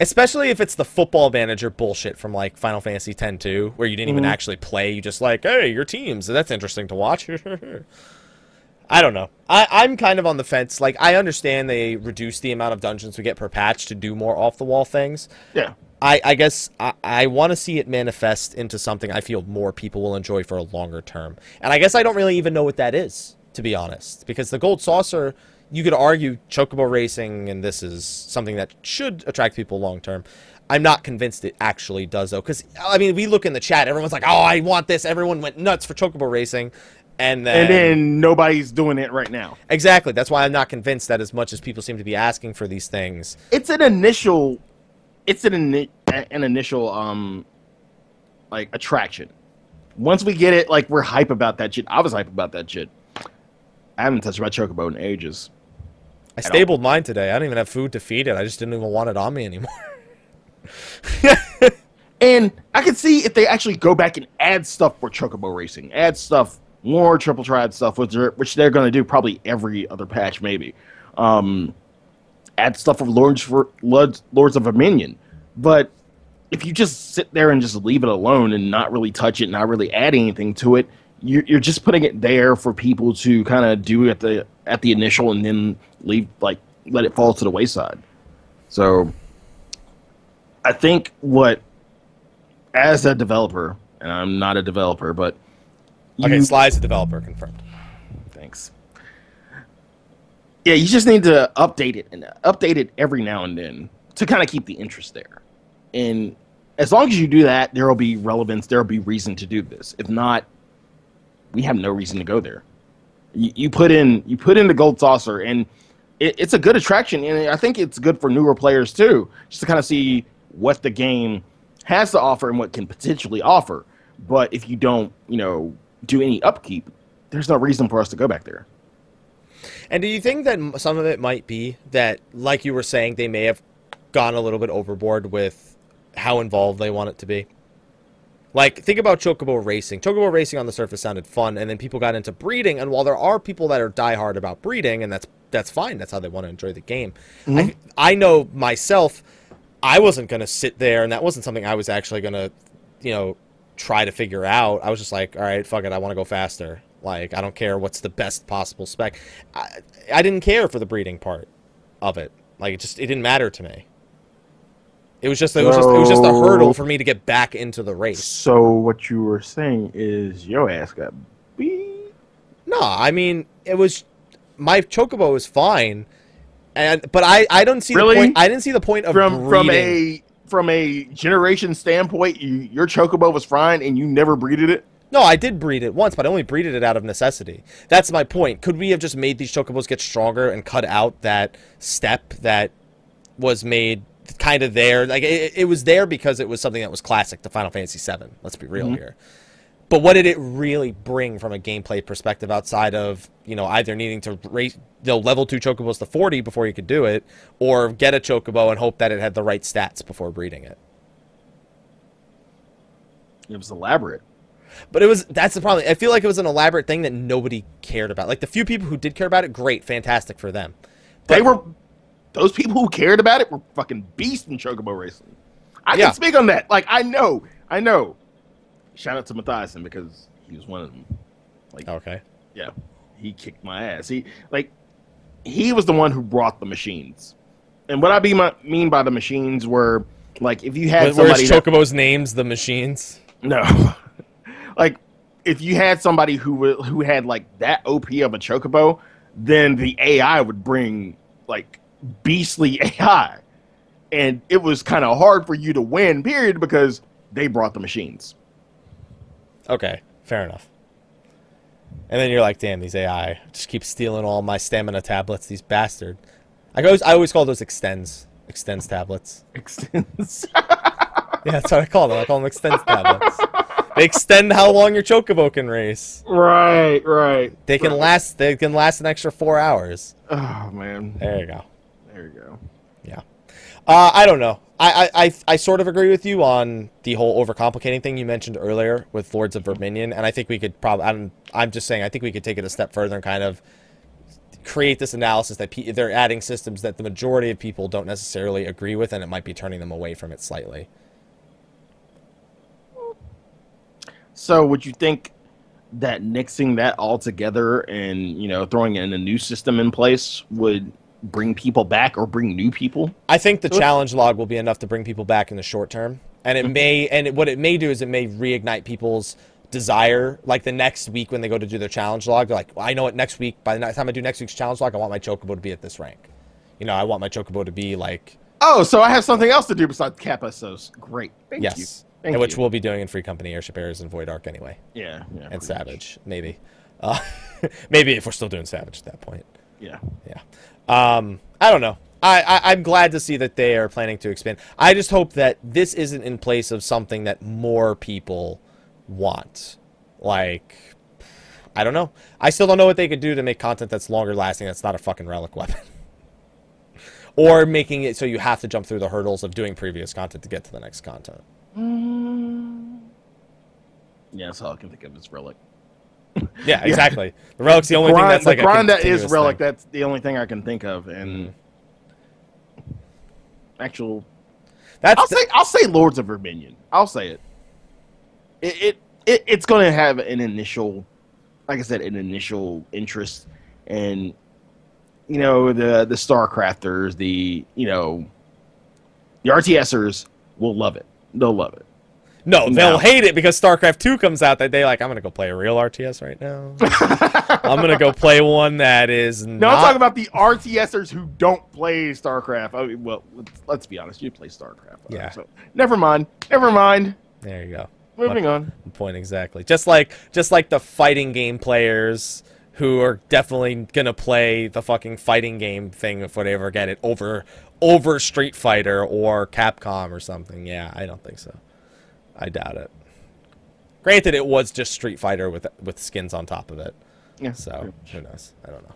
Especially if it's the football manager bullshit from like Final Fantasy X 2, where you didn't even Mhm. actually play. You just like, hey, your teams. That's interesting to watch. I don't know. I, I'm kind of on the fence. Like, I understand they reduce the amount of dungeons we get per patch to do more off the wall things. yeah. I, I guess I, I want to see it manifest into something I feel more people will enjoy for a longer term. And I guess I don't really even know what that is, to be honest. Because the Gold Saucer, you could argue Chocobo Racing, and this is something that should attract people long term. I'm not convinced it actually does, though. Because, I mean, we look in the chat, everyone's like, oh, I want this. Everyone went nuts for Chocobo Racing. And then, and then nobody's doing it right now. exactly. That's why I'm not convinced that as much as people seem to be asking for these things. It's an initial, it's an ini- an initial um, like attraction. Once we get it, like we're hype about that shit. I was hype about that shit. I haven't touched my chocobo in ages. I all. stabled mine today. I don't even have food to feed it. I just didn't even want it on me anymore. And I could see if they actually go back and add stuff for chocobo racing, add stuff more triple triad stuff, which they're which they're going to do probably every other patch, maybe. Um, add stuff for Lords for Lords, Lords of Verminion, but if you just sit there and just leave it alone and not really touch it, not really add anything to it, you're, you're just putting it there for people to kind of do at the at the initial and then leave like let it fall to the wayside. So I think what as a developer, and I'm not a developer, but Okay, you- Sly's a developer confirmed. Thanks. Yeah, you just need to update it and update it every now and then to kind of keep the interest there. And as long as you do that, there will be relevance. There will be reason to do this. If not, we have no reason to go there. You, you put in you put in the gold saucer, and it, it's a good attraction, and I think it's good for newer players too, just to kind of see what the game has to offer and what can potentially offer. But if you don't, you know, do any upkeep, there's no reason for us to go back there. And do you think that some of it might be that, like you were saying, they may have gone a little bit overboard with how involved they want it to be? Like, think about Chocobo racing. Chocobo racing on the surface sounded fun, and then people got into breeding. And while there are people that are diehard about breeding, and that's that's fine, that's how they want to enjoy the game. Mm-hmm. I, I know myself, I wasn't going to sit there, and that wasn't something I was actually going to, you know, try to figure out. I was just like, all right, fuck it, I want to go faster. Like, I don't care what's the best possible spec. I, I didn't care for the breeding part of it. Like, it just it didn't matter to me. It was just it was just it was just a hurdle for me to get back into the race. So what you were saying is your ass got beat. No, I mean it was my chocobo was fine, and but I I don't see Really? the point. I didn't see the point of From from a from a generation standpoint, you, your chocobo was fine and you never breeded it. No, I did breed it once, but I only breeded it out of necessity. That's my point. Could we have just made these chocobos get stronger and cut out that step that was made kind of there? Like it, it was there because it was something that was classic to Final Fantasy VII. Let's be real mm-hmm. here. But what did it really bring from a gameplay perspective outside of you know either needing to raise you know, level two chocobos to forty before you could do it, or get a chocobo and hope that it had the right stats before breeding it? It was elaborate. But it was that's the problem. I feel like it was an elaborate thing that nobody cared about. Like the few people who did care about it, great, fantastic for them. They were those people who cared about it were fucking beasts in chocobo racing. I Yeah. can speak on that. Like I know, I know. Shout out to Matthiasen because he was one of them. Like Okay. yeah, he kicked my ass. He like he was the one who brought the machines. And what I be my, mean by the machines were like if you had Where- Where's somebody that- names the machines? no, like if you had somebody who who had like that OP of a chocobo, then the AI would bring like beastly AI, and it was kind of hard for you to win. Period, because they brought the machines. Okay, fair enough. And then you're like, damn, these AI just keep stealing all my stamina tablets. These bastard. I always I always call those extends extends tablets. Extends. Yeah, that's what I call them. I call them extends tablets. They extend how long your chocobo can race. right, right. They can right. last. They can last an extra four hours. Oh man, There you go. There you go. Yeah. Uh, I don't know. I, I, I, I sort of agree with you on the whole overcomplicating thing you mentioned earlier with Lords of Verminion, and I think we could probably. I'm, I'm just saying. I think we could take it a step further and kind of create this analysis that pe- they're adding systems that the majority of people don't necessarily agree with, and it might be turning them away from it slightly. So would you think that mixing that all together and you know throwing in a new system in place would bring people back or bring new people? I think the challenge log will be enough to bring people back in the short term, and it may and it, what it may do is it may reignite people's desire. Like the next week when they go to do their challenge log, they're like, well, I know it next week. By the time I do next week's challenge log, I want my chocobo to be at this rank. You know, I want my chocobo to be like Oh, so I have something else to do besides Kappa. So great. Thank yes, you. Thank which you. we'll be doing in Free Company, Airship Errors, and Void Ark anyway, yeah, yeah, and pretty much. Savage maybe. Uh, maybe if we're still doing Savage at that point. Yeah. Yeah. Um, I don't know. I, I, I'm glad to see that they are planning to expand. I just hope that this isn't in place of something that more people want. Like, I don't know. I still don't know what they could do to make content that's longer lasting that's not a fucking relic weapon. or making it so you have to jump through the hurdles of doing previous content to get to the next content. Yeah, that's all I can think of is relic. Yeah, exactly. The relic's the only thing grind, that's like grind that is relic. thing. That's the only thing I can think of, and mm. actual. That's I'll the- say I'll say Lords of Verminion. I'll say it. It it, it it's going to have an initial, like I said, an initial interest, and you know the the Starcrafters, the you know, the RTSers will love it. They'll love it. No, No. they'll hate it because StarCraft 2 comes out that day. Like, I'm going to go play a real RTS right now. I'm going to go play one that is No, not. I'm talking about the RTSers who don't play StarCraft. I mean, well, let's, let's be honest. You play StarCraft. Yeah. So never mind. Never mind. There you go. Moving on. Point exactly. Just like just like the fighting game players who are definitely gonna play the fucking fighting game thing if they ever get it over over Street Fighter or Capcom or something. Yeah, I don't think so. I doubt it. Granted, it was just Street Fighter with with skins on top of it. Yeah. So who knows? I don't know.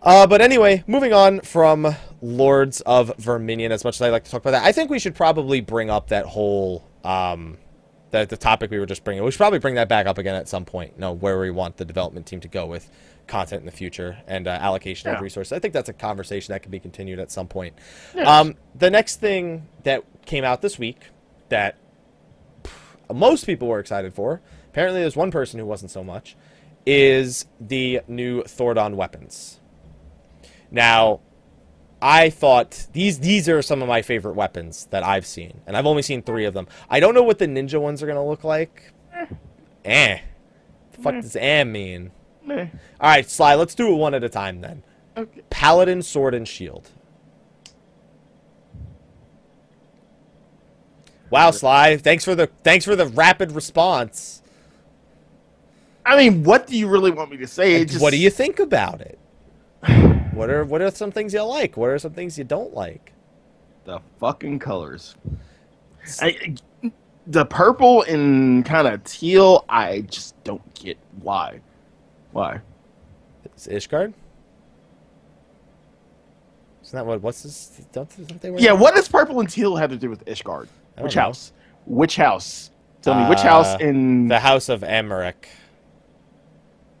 Uh, but anyway, moving on from Lords of Verminion, as much as I like to talk about that, I think we should probably bring up that whole um, the the topic we were just bringing. We should probably bring that back up again at some point. You know where we want the development team to go with content in the future and uh, allocation Yeah. of resources. I think that's a conversation that can be continued at some point. Yes. Um, the next thing that came out this week that most people were excited for, apparently there's one person who wasn't so much, is the new Thordan weapons. Now, I thought these these are some of my favorite weapons that I've seen, and I've only seen three of them. I don't know what the ninja ones are gonna look like. Eh. The fuck does eh mean? Meh. All right, Sly. Let's do it one at a time then. Okay. Paladin, sword, and shield. Wow, Sly. Thanks for the thanks for the rapid response. I mean, what do you really want me to say? Just- What do you think about it? What are what are some things you like? What are some things you don't like? The fucking colors. I, the purple and kind of teal. I just don't get why. Why? Is Ishgard? Isn't that what? What's this? Don't, don't they wear? Yeah. What does purple and teal have to do with Ishgard? Which know. house? Which house? Tell me which house Uh, in the House of Emmerich.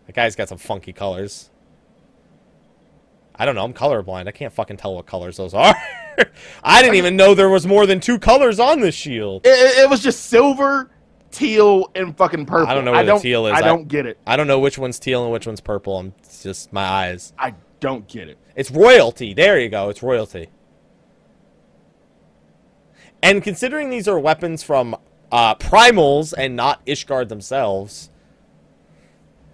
That guy's got some funky colors. I don't know. I'm colorblind. I can't fucking tell what colors those are. I didn't even know there was more than two colors on this shield. It, it- was just silver, teal, and fucking purple. I don't know what the don't, teal is. I I- don't get it. I don't know which one's teal and which one's purple. I'm just my eyes. I don't get it. It's royalty. There you go. It's royalty. And considering these are weapons from uh, primals and not Ishgard themselves,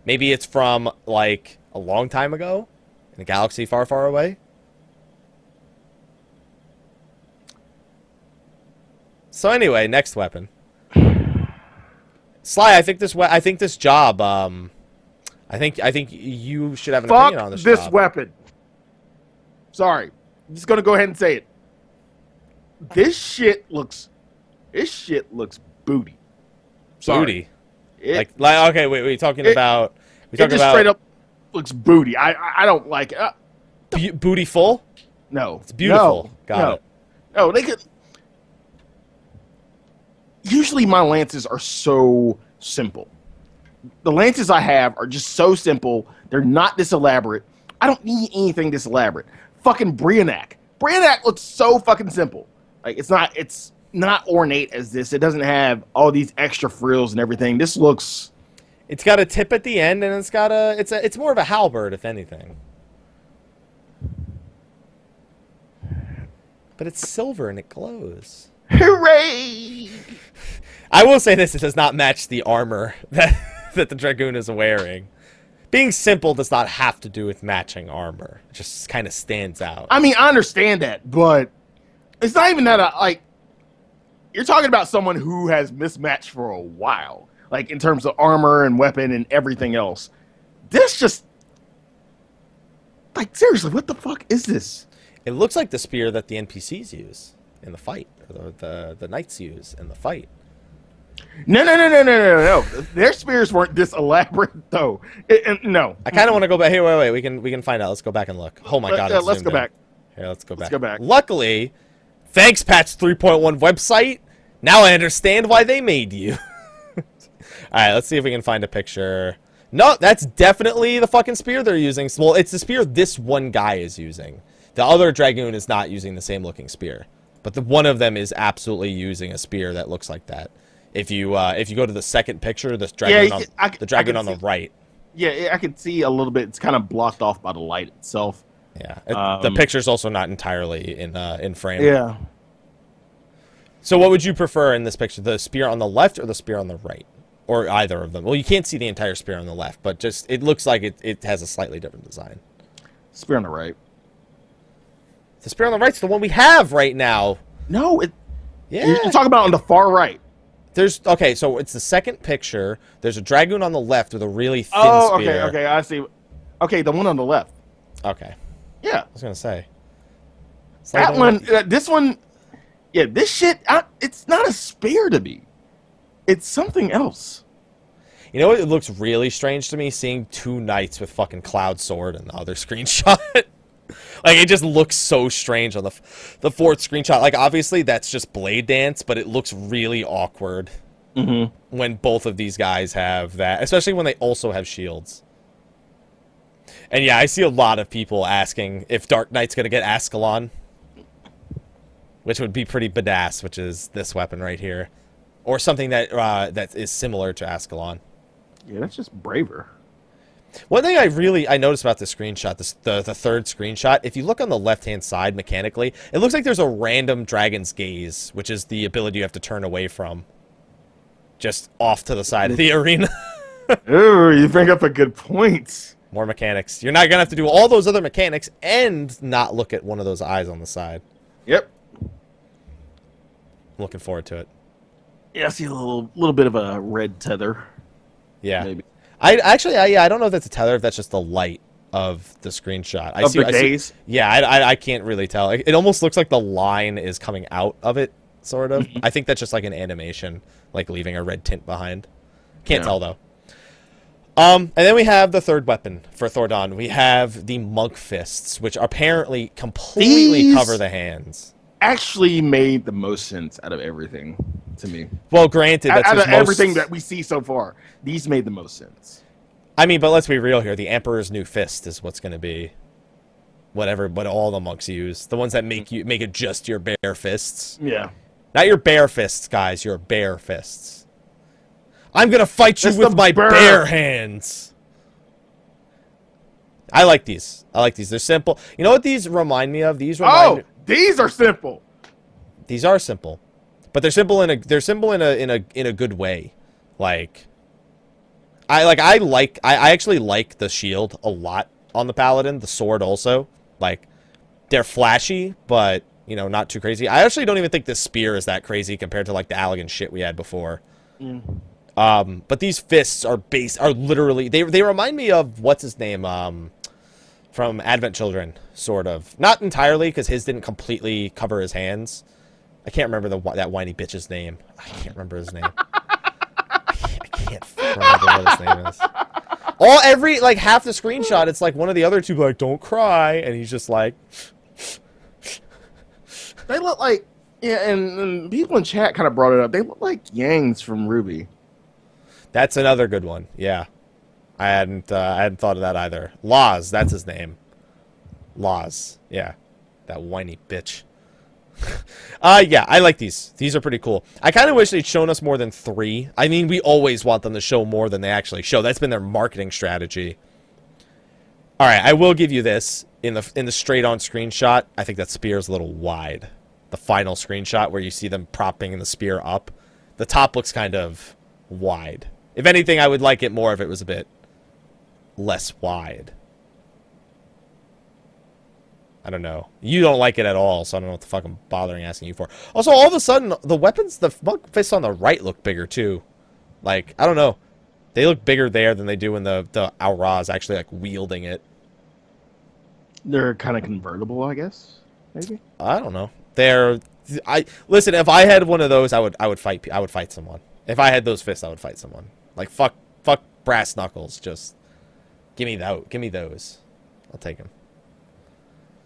maybe it's from like a long time ago in a galaxy far, far away. So anyway, next weapon. Sly, I think this we- I think this job. Um, I think I think you should have an Fuck opinion on this. this job. weapon. Sorry, I'm just gonna go ahead and say it. This shit looks. This shit looks booty. Sorry. Booty. It, like, like okay, wait, wait, talking It- about we it talking just about straight up looks booty. I I, I don't like it. Uh, full. no, It's beautiful. No, Got no. it. No, they could. Usually, my lances are so simple. The lances I have are just so simple. They're not this elaborate. I don't need anything this elaborate. Fucking Brionac. Brionac looks so fucking simple. Like it's not. It's not ornate as this. It doesn't have all these extra frills and everything. This looks. It's got a tip at the end, and it's got a it's a it's more of a halberd, if anything. But it's silver and it glows. Hooray! I will say this: it does not match the armor that that the dragoon is wearing. Being simple does not have to do with matching armor. It just kind of stands out. I mean, I understand that, but it's not even that. I, like, you're talking about someone who has mismatched for a while, like in terms of armor and weapon and everything else. this just like seriously, what the fuck is this? It looks like the spear that the NPCs use in the fight, or the the, the knights use in the fight. No, no, no, no, no, no, no. Their spears weren't this elaborate, though. It, it- no. I kind of want to go back. Here, wait, wait. We can we can find out. Let's go back and look. Oh my god! uh, let's go in. back. Here, let's go Let's back. go back. Luckily, thanks patch 3.1 website. Now I understand why they made you. All right, let's see if we can find a picture. No, that's definitely the fucking spear they're using. Well, it's the spear this one guy is using. The other dragoon is not using the same looking spear, but the one of them is absolutely using a spear that looks like that. If you uh, if you go to the second picture, this dragoon you on, I- the dragon on the right. Yeah, I can see a little bit. It's kind of blocked off by the light itself. Yeah, it- the Um, picture's also not entirely in uh, in frame. Yeah. So what would you prefer in this picture? The spear on the left or the spear on the right? Or either of them? Well, you can't see the entire spear on the left, but just it looks like it, it has a slightly different design. Spear on the right. The spear on the right's the one we have right now. No, it, Yeah. you're you're talking about on the far right. There's okay, so it's the second picture. There's a dragoon on the left with a really thin Oh, okay, spear. okay, I see. Okay, the one on the left. Okay. Yeah, I was gonna say. That like- one. Uh, this one. Yeah, this shit. I, it's not a spear to me. It's something else. You know what? It looks really strange to me seeing two knights with fucking cloud sword in the other screenshot. like it just looks so strange on the f- the fourth screenshot. Like obviously that's just blade dance, but it looks really awkward Mm-hmm. when both of these guys have that, especially when they also have shields. And yeah, I see a lot of people asking if Dark Knight's gonna get Ascalon, which would be pretty badass, which is this weapon right here, or something that uh, that is similar to Ascalon. Yeah, that's just braver. One thing I really I noticed about this screenshot, this the the third screenshot, if you look on the left hand side mechanically, it looks like there's a random dragon's gaze, which is the ability you have to turn away from, just off to the side of the arena. Ooh, you bring up a good point. More mechanics. You're not gonna have to do all those other mechanics and not look at one of those eyes on the side. Yep. I'm looking forward to it. Yeah, I see a little little bit of a red tether. Yeah. Maybe. I actually, I, yeah, I don't know if that's a tether, if that's just the light of the screenshot. I Of see, the I see- yeah, I, I, I can't really tell. It, it almost looks like the line is coming out of it, sort of. Mm-hmm. I think that's just like an animation, like leaving a red tint behind. Can't Yeah. tell though. Um, and then we have the third weapon for Thordan. We have the monk fists, which apparently completely These- cover the hands. Actually, made the most sense out of everything to me. Well, granted, Out, that's out who's of most- everything that we see so far, these made the most sense. I mean, but let's be real here. The Emperor's New Fist is what's going to be whatever, what all the monks use. The ones that make you make it just your bare fists, Yeah. not your bare fists, guys. Your bare fists. I'm gonna fight you It's with my bare- bare hands. I like these. I like these. They're simple. You know what these remind me of? These remind Oh, these are simple. these are simple, but they're simple in a they're simple in a in a in a good way. Like I like I like I, I actually like the shield a lot on the paladin. The sword also like they're flashy, but you know not too crazy. I actually don't even think this spear is that crazy compared to like the Allagan shit we had before. Mm. Um, but these fists are base are literally they they remind me of what's his name um from Advent Children sort of not entirely because his didn't completely cover his hands. I can't remember the that whiny bitch's name. I can't remember his name. I can't, I can't remember what his name is. All every like half the screenshot, it's like one of the other two like don't cry, and he's just like They look like yeah, and, and people in chat kind of brought it up. They look like Yangs from RWBY. That's another good one. Yeah, I hadn't uh, I hadn't thought of that either. Loz, that's his name. Loz, yeah, that whiny bitch. uh yeah, I like these. These are pretty cool. I kind of wish they'd shown us more than three. I mean, we always want them to show more than they actually show. That's been their marketing strategy. All right, I will give you this in the in the straight on screenshot. I think that spear is a little wide. The final screenshot where you see them propping the spear up, the top looks kind of wide. If anything, I would like it more if it was a bit less wide. I don't know. You don't like it at all, so I don't know what the fuck I'm bothering asking you for. Also, all of a sudden, the weapons, the monk fists on the right look bigger too. Like, I don't know. They look bigger there than they do when the the Auras actually like wielding it. They're kind of convertible, I guess. Maybe. I don't know. They're I listen. If I had one of those, I would I would fight. I would fight someone. If I had those fists, I would fight someone. Like fuck fuck brass knuckles. Just give me that. Give me those. I'll take them.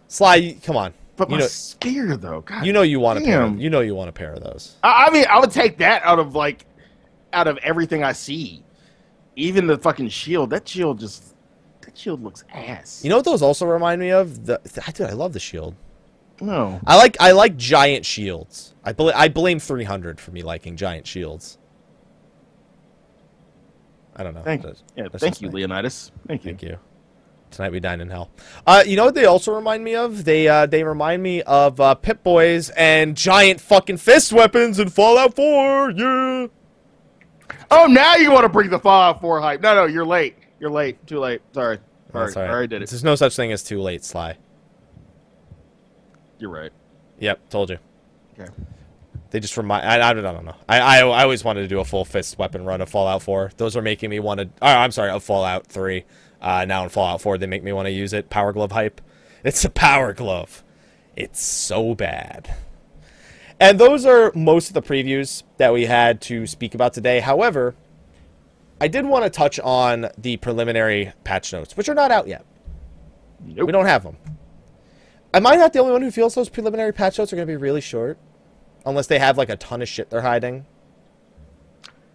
Sly, come on. But you my know, spear, though, God, you know you want a pair. Of, you know you want a pair of those. I, I mean, I would take that out of like, out of everything I see, even the fucking shield. That shield just, that shield looks ass. You know what those also remind me of? The dude, I love the shield. no, I like I like giant shields. I bl- I blame 300 for me liking giant shields. I don't know. thank, That's- yeah, that's thank you, me. Leonidas. Thank you. Thank you. Tonight we dine in hell. Uh, you know what they also remind me of? They uh, they remind me of uh, Pip Boys and giant fucking fist weapons in Fallout 4. Yeah. Oh, now you want to bring the Fallout 4 hype? No, no, you're late. You're late. Too late. Sorry. Sorry. That's all right. I did it. There's no such thing as too late, Sly. You're right. Yep, told you. Okay. They just remind. I, I, don't know. I, I I always wanted to do a full fist weapon run of Fallout 4. Those are making me want to. Oh, I'm sorry, of Fallout 3. Uh, now in Fallout 4, they make me want to use it. Power glove hype. It's a power glove. It's so bad. And those are most of the previews that we had to speak about today. However, I did want to touch on the preliminary patch notes, which are not out yet. Nope. We don't have them. Am I not the only one who feels those preliminary patch notes are going to be really short? Unless they have like a ton of shit they're hiding.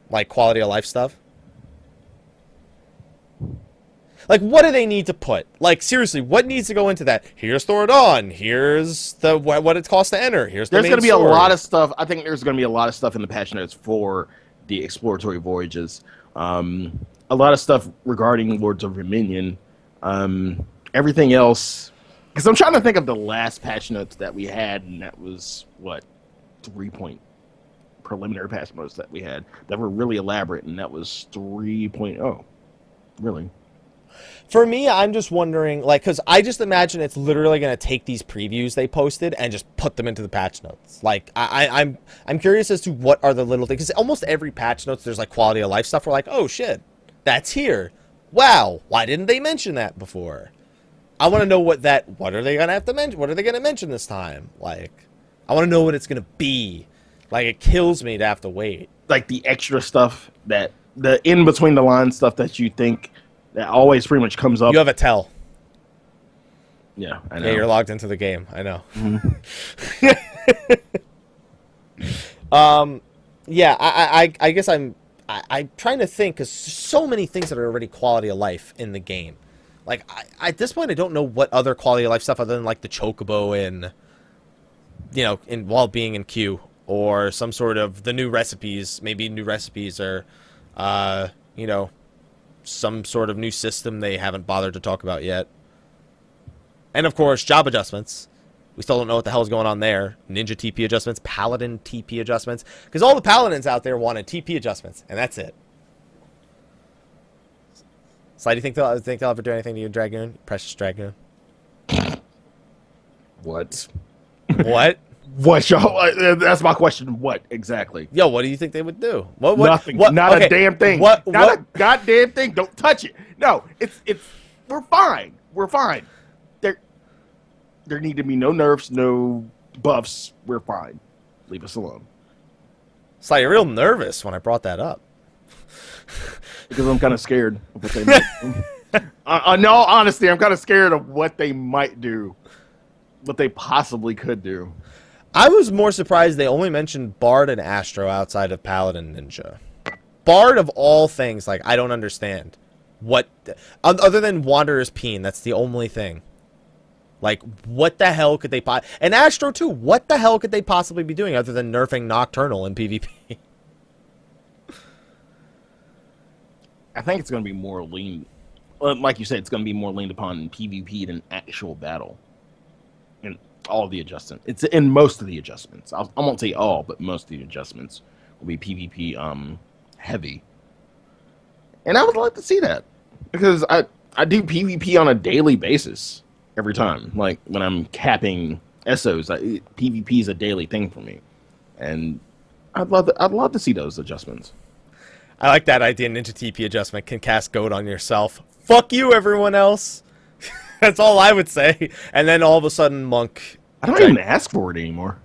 Like quality of life stuff. Like, what do they need to put? Like, seriously, what needs to go into that? Here's Thordan. Here's the what, what it costs to enter. Here's the There's going to be story. a lot of stuff. I think there's going to be a lot of stuff in the patch notes for the exploratory voyages. Um, a lot of stuff regarding Lords of Verminion. Um, everything else, because I'm trying to think of the last patch notes that we had, and that was what three point preliminary patch notes that we had that were really elaborate, and that was 3.0. Really? For me, I'm just wondering, like, because I just imagine it's literally going to take these previews they posted and just put them into the patch notes. Like, I, I, I'm, I'm curious as to what are the little things. Because almost every patch notes, there's like quality of life stuff. We're like, oh shit, that's here. Wow, why didn't they mention that before? I want to know what that. What are they going to have to mention? What are they going to mention this time? Like, I want to know what it's going to be. Like, it kills me to have to wait. like the extra stuff that the in between the line stuff that you think that always pretty much comes up. You have a tell. yeah, I know. Yeah, you're logged into the game. I know. Mm-hmm. um, yeah, I, I, I guess I'm, I, I'm trying to think because so many things that are already quality of life in the game. Like I, at this point, I don't know what other quality of life stuff other than like the chocobo in, you know, in while being in queue or some sort of the new recipes. Maybe new recipes or, uh, you know, some sort of new system they haven't bothered to talk about yet. And of course, job adjustments. We still don't know what the hell's going on there. Ninja TP adjustments, Paladin TP adjustments. Because all the Paladins out there wanted TP adjustments, and that's it. Sly, do you think they'll, think they'll ever do anything to you, Dragoon? Precious Dragoon? What? What? What, y'all? uh, That's my question. What exactly? Yo, what do you think they would do? What, what, Nothing. What, not okay, a damn thing. What? Not what a goddamn thing. Don't touch it. No, it's it's. We're fine. We're fine. There, there need to be no nerfs, no buffs. We're fine. Leave us alone. Sly, you're real nervous when I brought that up. because I'm kind of scared of what they might. uh, in all honesty, I'm kind of scared of what they might do, what they possibly could do. I was more surprised they only mentioned Bard and Astro outside of Paladin Ninja. Bard of all things, like I don't understand what oth- other than Wanderer's Peen. That's the only thing. Like, what the hell could they po- and Astro too? What the hell could they possibly be doing other than nerfing Nocturnal in PvP? I think it's going to be more lean, uh, like you said, it's going to be more leaned upon in PvP than actual battle. All the adjustments, it's in most of the adjustments. I'll, I won't say all, but most of the adjustments will be PvP um heavy. And I would like to see that because I I do PvP on a daily basis every time. Like when I'm capping SOs, I, PvP is a daily thing for me, and I'd love to, I'd love to see those adjustments. I like that idea. Ninja TP adjustment can cast goad on yourself. Fuck you, everyone else. That's all I would say. And then all of a sudden, Monk. I don't even ask for it anymore.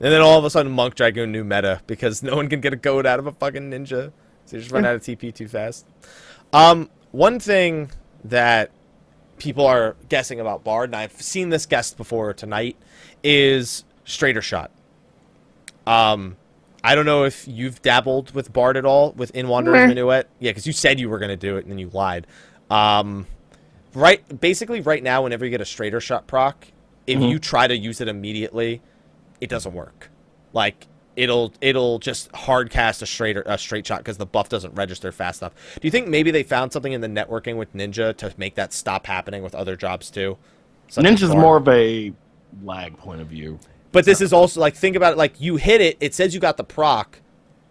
And then all of a sudden, Monk Dragoon new meta because no one can get a goat out of a fucking ninja. So you just run out of TP too fast. Um, one thing that people are guessing about Bard, and I've seen this guessed before tonight, is straighter shot. Um, I don't know if you've dabbled with Bard at all with In Wanderer's Minuet. Yeah, because you said you were going to do it and then you lied. Um, right, basically, right now, whenever you get a straighter shot proc, if Mhm. you try to use it immediately, it doesn't work. Like it'll it'll just hard cast a straight a straight shot because the buff doesn't register fast enough. Do you think maybe they found something in the networking with Ninja to make that stop happening with other jobs too? Ninja's more of a lag point of view. But this is also like think about it like you hit it, it says you got the proc,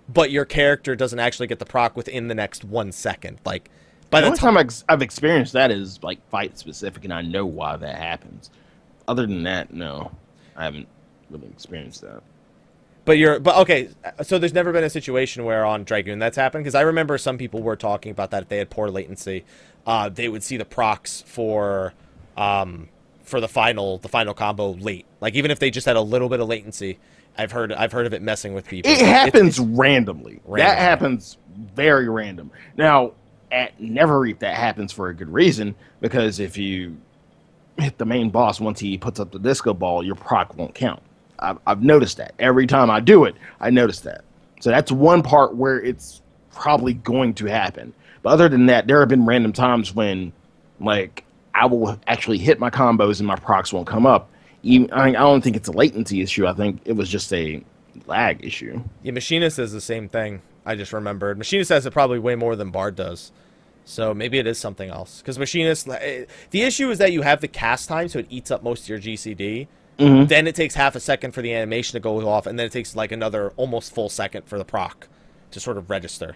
but your character doesn't actually get the proc within the next one second. Like by the the only time time I've- experienced that is like fight specific, and I know why that happens. Other than that, no, I haven't really experienced that. But you're, but okay. So there's never been a situation where on Dragoon that's happened because I remember some people were talking about that if they had poor latency, uh, they would see the procs for, um, for the final the final combo late. Like even if they just had a little bit of latency, I've heard I've heard of it messing with people. It It's- happens randomly. Random. That happens very random. Now, at Neverreap, that happens for a good reason because if you hit the main boss once he puts up the disco ball, your proc won't count. I've, I've noticed that every time I do it. I notice that. So that's one part where it's probably going to happen. But other than that, there have been random times when, like, I will actually hit my combos and my procs won't come up. Even, I, don't think it's a latency issue. I think it was just a lag issue. Yeah, Machinist says the same thing. I just remembered. Machinist says it probably way more than Bard does. So maybe it is something else. Because Machinist, eh, the issue is that you have the cast time, so it eats up most of your GCD. Mhm. Then it takes half a second for the animation to go off, and then it takes like another almost full second for the proc to sort of register.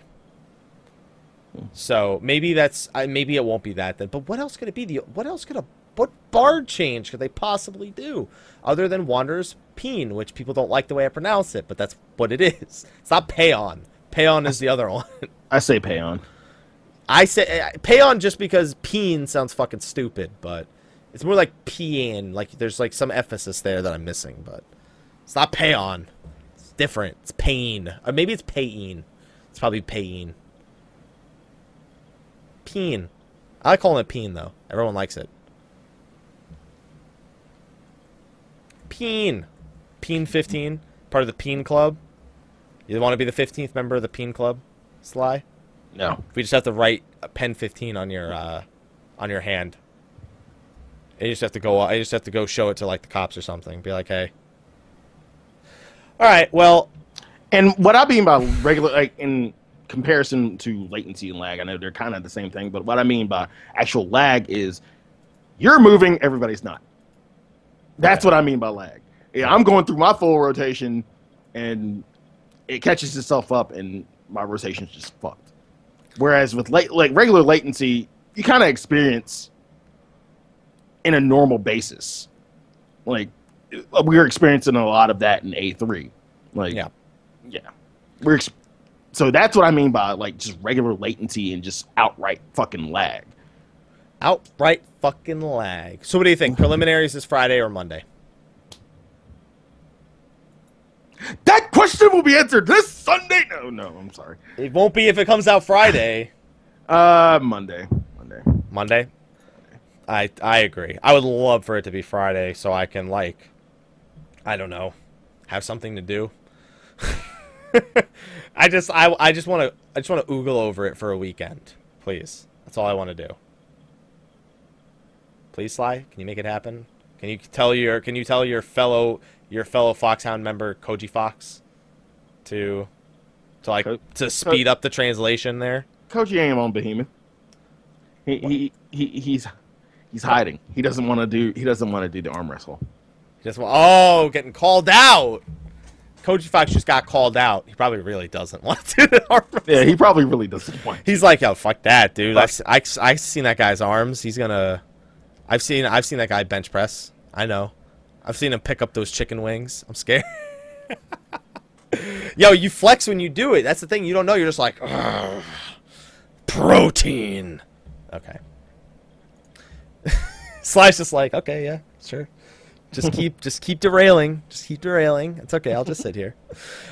So maybe that's maybe it won't be that then. But what else could it be? The what else could a what bard change could they possibly do other than Wanderer's Peen, which people don't like the way I pronounce it, but that's what it is. It's not Payon. Payon is the other one. I say pay on. I say uh, Payon just because Peen sounds fucking stupid, but it's more like Peon. Like there's like some emphasis there that I'm missing, but it's not Payon. It's different. It's Pain. Or maybe it's Payin. It's probably Payin. Peen. I like calling it Peen though. Everyone likes it. Peen. Peen 15. Part of the Peen Club. You want to be the 15th member of the Peen Club? Sly? No. We just have to write a pen 15 on your uh, on your hand. And you just have to go. I just have to go show it to like the cops or something. Be like, hey. All right. Well, And what I mean by regular, like in comparison to latency and lag, I know they're kind of the same thing, but what I mean by actual lag is you're moving, everybody's not. That's what I mean by lag. Yeah, I'm going through my full rotation, and it catches itself up, and my rotation's just fucked. Whereas with late, like regular latency, you kind of experience in a normal basis. Like uh, we're experiencing a lot of that in A3. Like yeah. yeah. We're ex- so that's what I mean by like just regular latency and just outright fucking lag. Outright fucking lag. So what do you think? Preliminaries is Friday or Monday? That question will be answered this Sunday. No, no, I'm sorry. It won't be if it comes out Friday. Uh, Monday. Monday. Monday. I I agree. I would love for it to be Friday so I can like I don't know, have something to do. I just I I just want to I just want to oogle over it for a weekend, please. That's all I want to do. Please, Sly, can you make it happen? Can you tell your Can you tell your fellow your fellow Foxhound member Koji Fox to to like Co- to speed up the translation there? Koji ain't on Behemoth. He, he he he's he's hiding. He doesn't want to do he doesn't want to do the arm wrestle. He just want, oh, getting called out. Koji Fox just got called out. He probably really doesn't want to do the arm wrestle. Yeah, he probably really doesn't want. He's like, yo, fuck that, dude. Fuck. I, I, have seen that guy's arms. He's gonna. I've seen I've seen that guy bench press. I know. I've seen him pick up those chicken wings. I'm scared. Yo, you flex when you do it. That's the thing. You don't know. You're just like, protein. Okay. Sly's just like, okay, yeah, sure. Just keep, just keep derailing. Just keep derailing. It's okay. I'll just sit here.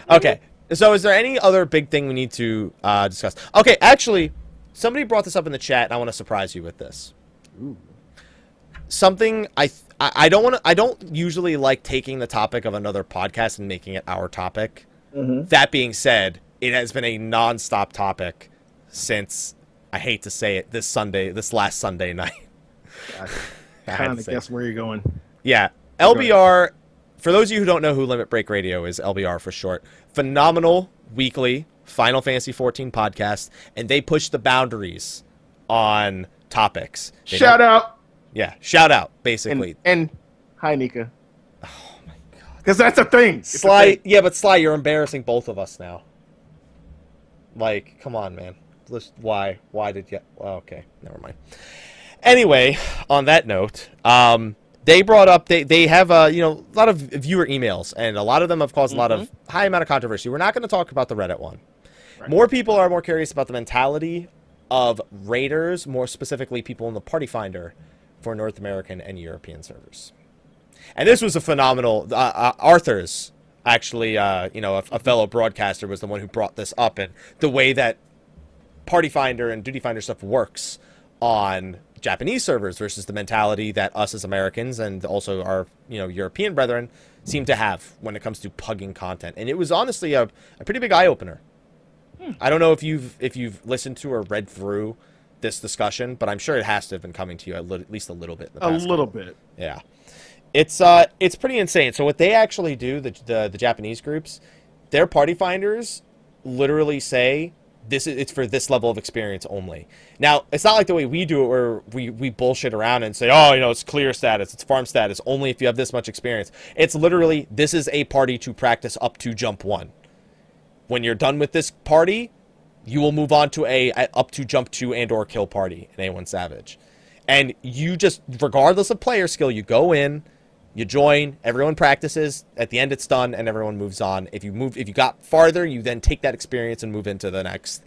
Okay. So, is there any other big thing we need to uh, discuss? Okay, actually, somebody brought this up in the chat, and I want to surprise you with this. Ooh. Something I th- I I don't want to. I don't usually like taking the topic of another podcast and making it our topic. Mm-hmm. That being said, it has been a non-stop topic since I hate to say it this Sunday, this last Sunday night. I I had to kind of guess where you're going. Yeah. LBR, for those of you who don't know who Limit Break Radio is, LBR for short, phenomenal weekly Final Fantasy 14 podcast, and they push the boundaries on topics. They Shout out Yeah, shout out, basically. and, and hi Nika. Oh my god. Because that's a thing. It's a Sly, thing. yeah, but Sly, you're embarrassing both of us now. Like, come on, man. Let's, why? Why did you? Well, okay, never mind. Anyway, on that note, um, they brought up they they have uh, you know a lot of viewer emails, and a lot of them have caused a lot of high amount of controversy. We're not going to talk about the Reddit one. Right. More people are more curious about the mentality of raiders, more specifically people in the Party Finder for North American and European servers. And this was a phenomenal. Uh, uh, Arthur's actually, uh, you know, a, a fellow broadcaster was the one who brought this up, and the way that Party Finder and Duty Finder stuff works on Japanese servers versus the mentality that us as Americans and also our you know European brethren seem to have when it comes to pugging content. And it was honestly a, a pretty big eye opener. I don't know if you've if you've listened to or read through this discussion, but I'm sure it has to have been coming to you at, li- at least a little bit. In the A little bit. yeah, it's uh, it's pretty insane. So what they actually do, the the, the Japanese groups, their party finders literally say this is it's for this level of experience only. Now it's not like the way we do it, where we we bullshit around and say, oh, you know, it's clear status, it's farm status, only if you have this much experience. It's literally this is a party to practice up to jump one. When you're done with this party, you will move on to a, a up to jump two and or kill party in A1 Savage. And you just regardless of player skill, you go in, you join, everyone practices, at the end it's done and everyone moves on. If you move if you got farther, you then take that experience and move into the next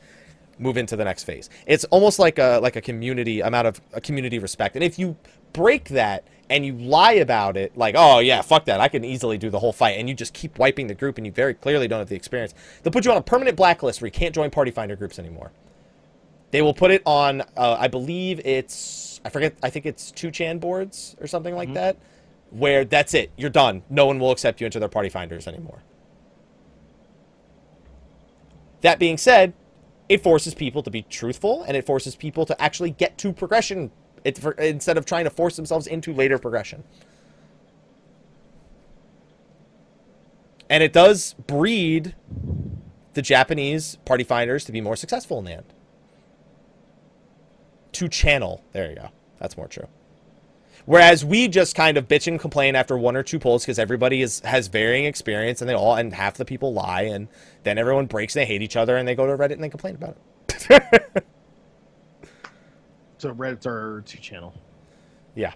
move into the next phase. It's almost like a like a community amount of a community respect. And if you break that and you lie about it, like, oh yeah, fuck that, I can easily do the whole fight, and you just keep wiping the group and you very clearly don't have the experience, they'll put you on a permanent blacklist where you can't join party finder groups anymore. They will put it on uh, I believe it's I forget I think it's two chan boards or something like that, where that's it, you're done. No one will accept you into their party finders anymore. That being said, it forces people to be truthful and it forces people to actually get to progression it, for, instead of trying to force themselves into later progression. And it does breed the Japanese party finders to be more successful in the end. Two channel. There you go. That's more true. Whereas we just kind of bitch and complain after one or two pulls because everybody is has varying experience and they all and half the people lie and then everyone breaks and they hate each other and they go to Reddit and they complain about it. So Reddit's our two channel. Yeah.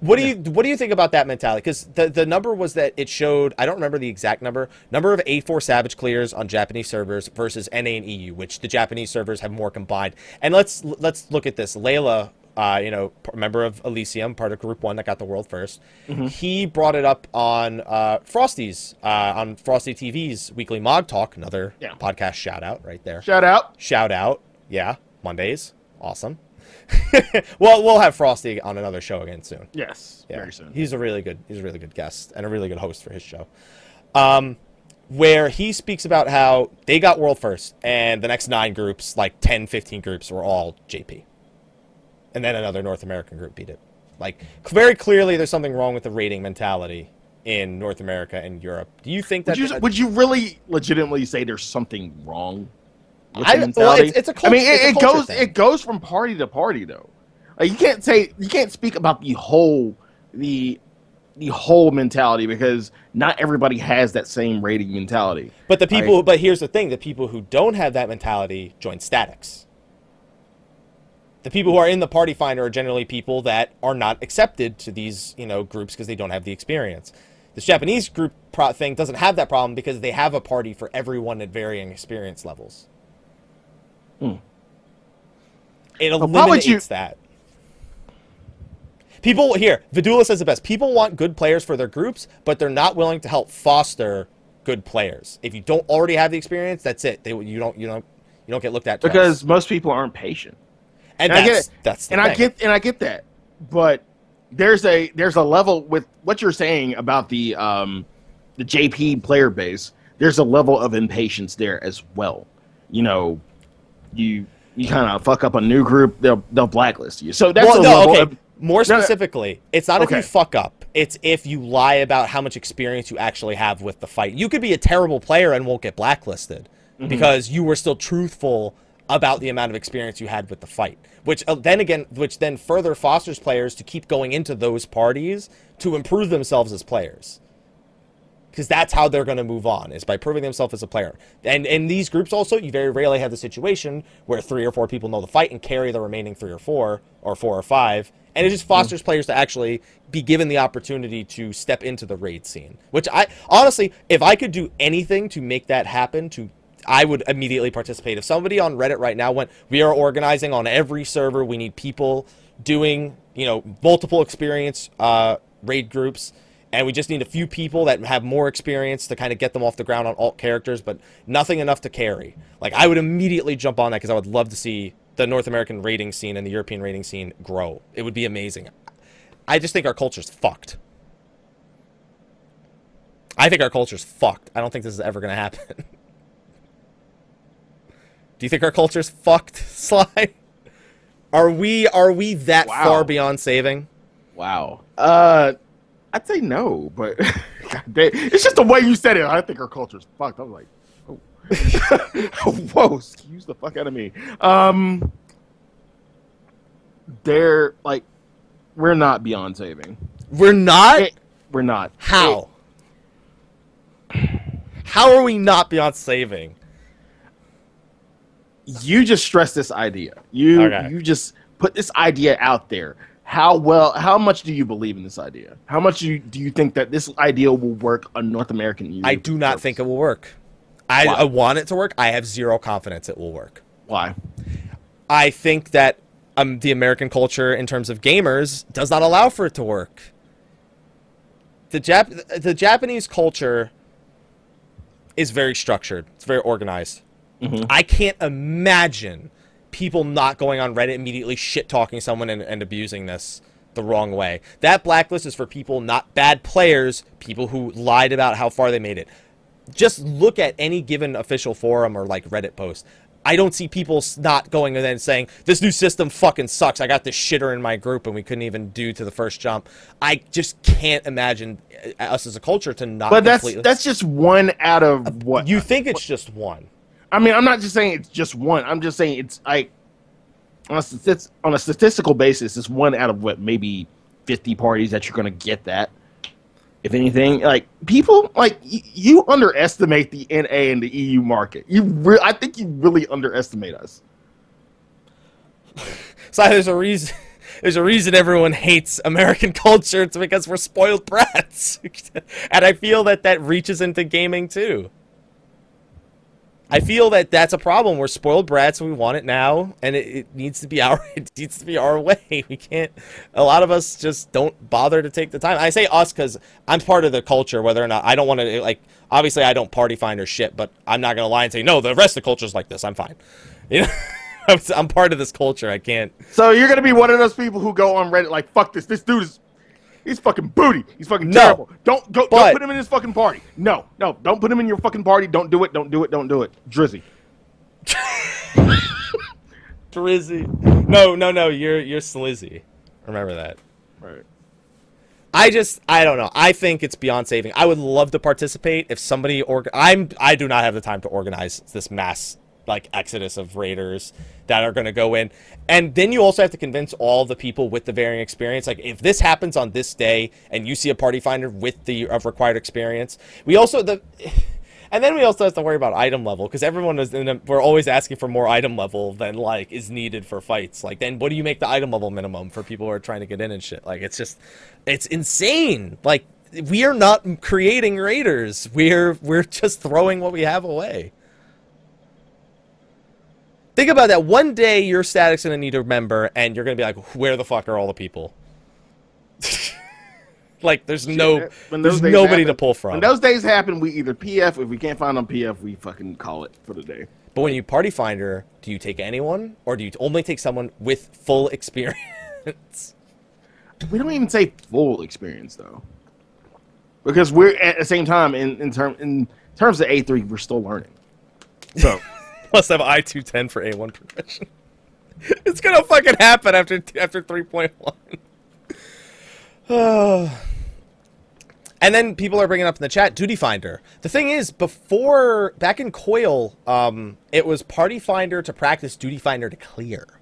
What do you what do you think about that mentality? Because the the number was that it showed I don't remember the exact number number of A4 Savage clears on Japanese servers versus NA and EU, which the Japanese servers have more combined. And let's let's look at this. Layla, uh, you know, member of Elysium, part of Group One that got the world 1st He brought it up on uh, Frosty's uh, on Frosty TV's weekly Mog Talk, another Yeah. podcast shout out right there. Shout out. Shout out. Yeah, Mondays. Awesome. well, we'll have Frosty on another show again soon. Yes. Yeah. Very soon. He's a really good he's a really good guest and a really good host for his show. Um where he speaks about how they got world first and the next 9 groups, like 10, 15 groups were all JP. And then another North American group beat it. Like very clearly there's something wrong with the raiding mentality in North America and Europe. Do you think that Would you, would you really legitimately say there's something wrong? With I- well, mentality? it's- it's a I cult- mean, it, it goes thing. it goes from party to party though. Like you can't say you can't speak about the whole the the whole mentality because not everybody has that same raiding mentality. But the people, Right. but here's the thing: the people who don't have that mentality join statics. The people who are in the party finder are generally people that are not accepted to these, you know, groups because they don't have the experience. This Japanese group pro- thing doesn't have that problem because they have a party for everyone at varying experience levels. Hmm. It Well, eliminates how would you- that. People here, Vidula says the best. People want good players for their groups, but they're not willing to help foster good players. If you don't already have the experience, that's it. They, you don't you don't you don't get looked at twice. because most people aren't patient. and, and I get that's it. that's the and I get and I get that, but there's a there's a level with what you're saying about the um the JP player base. There's a level of impatience there as well. You know, you you kind of fuck up a new group, they'll they'll blacklist you. So that's well, a no, level okay. More specifically, it's not if you fuck up. It's if you lie about how much experience you actually have with the fight. You could be a terrible player and won't get blacklisted Mm-hmm. because you were still truthful about the amount of experience you had with the fight. Which uh, then again, which then further fosters players to keep going into those parties to improve themselves as players. Because that's how they're going to move on is by proving themselves as a player. And in these groups also, you very rarely have the situation where three or four people know the fight and carry the remaining three or four or four or five. And it just fosters players to actually be given the opportunity to step into the raid scene. Which I honestly, if I could do anything to make that happen, to I would immediately participate. If somebody on Reddit right now went, we are organizing on every server. We need people doing, you know, multiple experience uh, raid groups, and we just need a few people that have more experience to kind of get them off the ground on alt characters, but nothing enough to carry. Like I would immediately jump on that because I would love to see the North American raiding scene and the European raiding scene grow. It would be amazing. I just think our culture's fucked. I think our culture's fucked. I don't think this is ever going to happen. Do you think our culture's fucked, Sly? Are we are we that Wow. far beyond saving? wow. Uh, I'd say no, but damn, it's just the way you said it. I think our culture's fucked. I was like, oh. whoa, excuse the fuck out of me. Um, they're like, we're not beyond saving. We're not. It- we're not. How? How are we not beyond saving? you just stress this idea. You Okay. you just put this idea out there. How well? How much do you believe in this idea? How much do you, do you think that this idea will work on North American? I do not think it will work. I, I want it to work. I have zero confidence it will work. Why? I think that um, the American culture, in terms of gamers, does not allow for it to work. The Jap- the Japanese culture is very structured. It's very organized. Mhm. I can't imagine people not going on Reddit immediately shit talking someone and, and abusing this the wrong way. That blacklist is for people not bad players, people who lied about how far they made it. Just look at any given official forum or like Reddit post. I don't see people not going and then saying this new system fucking sucks. I got this shitter in my group and we couldn't even do to the first jump. I just can't imagine uh, us as a culture to not. But that's completely- that's just one out of what you think it's just one. I mean, I'm not just saying it's just one. I'm just saying it's like on a, statis- on a statistical basis, it's one out of what maybe 50 parties that you're going to get that. If anything, like people like y- you underestimate the NA and the EU market. You, re- I think you really underestimate us. So there's a reason. There's a reason everyone hates American culture. It's because we're spoiled brats, and I feel that that reaches into gaming too. I feel that that's a problem. We're spoiled brats, and we want it now, and it, it needs to be our it needs to be our way. We can't. A lot of us just don't bother to take the time. I say us because I'm part of the culture. Whether or not I don't want to like, obviously I don't party find or shit, but I'm not gonna lie and say no. The rest of the culture's like this. I'm fine. You know, I'm, I'm part of this culture. I can't. So you're to be one of those people who go on Reddit like, "Fuck this! This dude is." He's fucking booty. He's fucking No. terrible. Don't go. Don't put him in his fucking party. No, no. Don't put him in your fucking party. Don't do it. Don't do it. Don't do it. Drizzy. Drizzy. No, no, no. You're you're slizzy. Remember that. Right. I just I don't know. I think it's beyond saving. I would love to participate if somebody or I'm I do not have the time to organize this mass like exodus of raiders that are going to go in. And then you also have to convince all the people with the varying experience like if this happens on this day and you see a party finder with the of required experience. We also the And then we also have to worry about item level because everyone is in a, we're always asking for more item level than like is needed for fights. Like then what do you make the item level minimum for people who are trying to get in and shit? Like it's just it's insane. Like we are not creating raiders. We're we're just throwing what we have away. Think about that. One day your static's gonna need a member, and you're gonna be like, "Where the fuck are all the people?" like, there's no, When there's nobody to pull from. When those days happen, we either PF. If we can't find them PF, we fucking call it for the day. But when you party finder, do you take anyone, or do you only take someone with full experience? We don't even say full experience though, because we're at the same time in in term in terms of A three, we're still learning. So Must have I two ten for A one progression. it's gonna fucking happen after after three point one. and then people are bringing up in the chat Duty Finder. The thing is, before back in Coil, um, it was Party Finder to practice, Duty Finder to clear.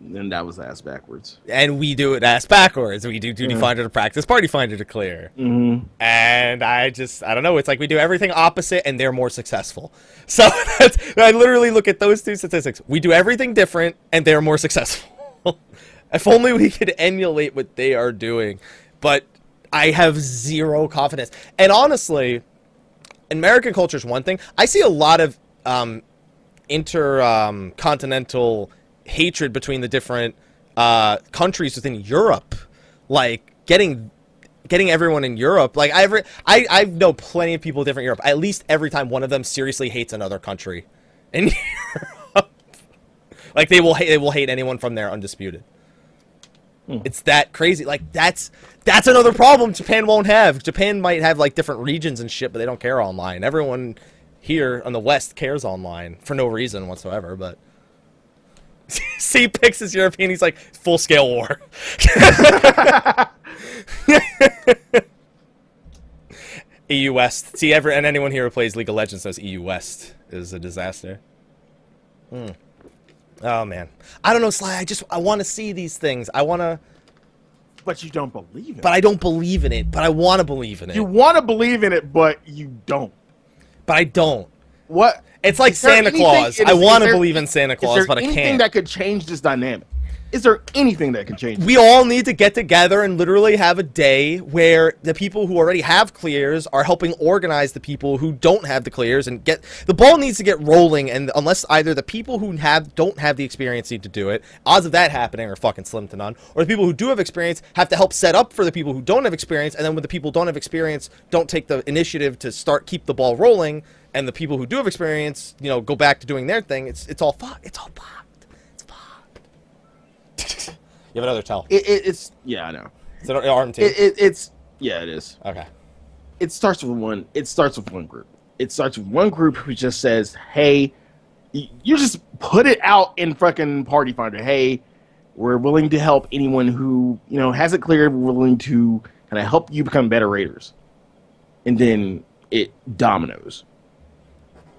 And that was ass backwards. And we do it ass backwards. We do Duty Finder to practice, Party Finder to clear. Mm-hmm. and I just I don't know. It's like we do everything opposite, and they're more successful. So that's, I literally look at those two statistics. We do everything different, and they're more successful. if only we could emulate what they are doing, but I have zero confidence. And honestly, American culture is one thing. I see a lot of um, intercontinental hatred between the different uh, countries within Europe, like getting getting everyone in Europe. Like I ever, I I know plenty of people different Europe. At least every time one of them seriously hates another country in Europe. like they will hate they will hate anyone from there undisputed. It's that crazy. Like that's that's another problem Japan won't have. Japan might have like different regions and shit, but they don't care online. Everyone here on the West cares online for no reason whatsoever. But C picks his European. He's like full scale war. EU West. See, ever and anyone here who plays League of Legends knows EU West is a disaster. Hmm. Oh man, I don't know, Sly. I just I want to see these things. I want to, But you don't believe it. but I don't believe in it. But I want to believe in it. you want to believe in it, but you don't. but I don't. What? It's like Santa anything- Claus. is- I want to believe in Santa Claus, but I can't. Anything that could change this dynamic? Is there anything that could change? we all need to get together and literally have a day where the people who already have clears are helping organize the people who don't have the clears and get the ball needs to get rolling and unless either the people who have don't have the experience need to do it odds of that happening are fucking slim to none or the people who do have experience have to help set up for the people who don't have experience and then when the people don't have experience don't take the initiative to start keep the ball rolling and the people who do have experience you know go back to doing their thing it's it's all fucked it's all fucked it's fucked you have another tell It, it, it's yeah, I know. is it arm too? It, it, it's yeah, it is. okay. It starts with one. It starts with one group. It starts with one group who just says, "Hey, you just put it out in fucking Party Finder. Hey, we're willing to help anyone who you know has it cleared. We're willing to kind of help you become better raiders." And then it dominoes.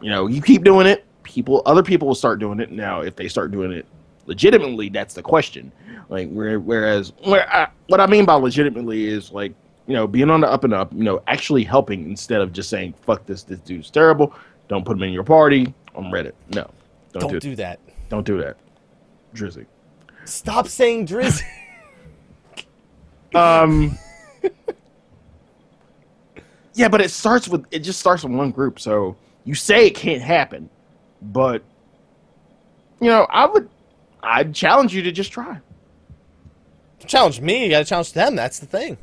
You know, you keep doing it. People, other people will start doing it. Now, if they start doing it legitimately, that's the question. Like, where, whereas, where I, what I mean by legitimately is like, you know, being on the up and up. You know, actually helping instead of just saying, "Fuck this, this dude's terrible. Don't put him in your party." On Reddit, no, don't, Don't do, do that. don't do that. Drizzy. Stop saying Drizzy. Um. yeah, but it starts with it just starts with one group. So you say it can't happen, but you know, I would I'd challenge you to just try. challenge me. You got to challenge them. That's the thing.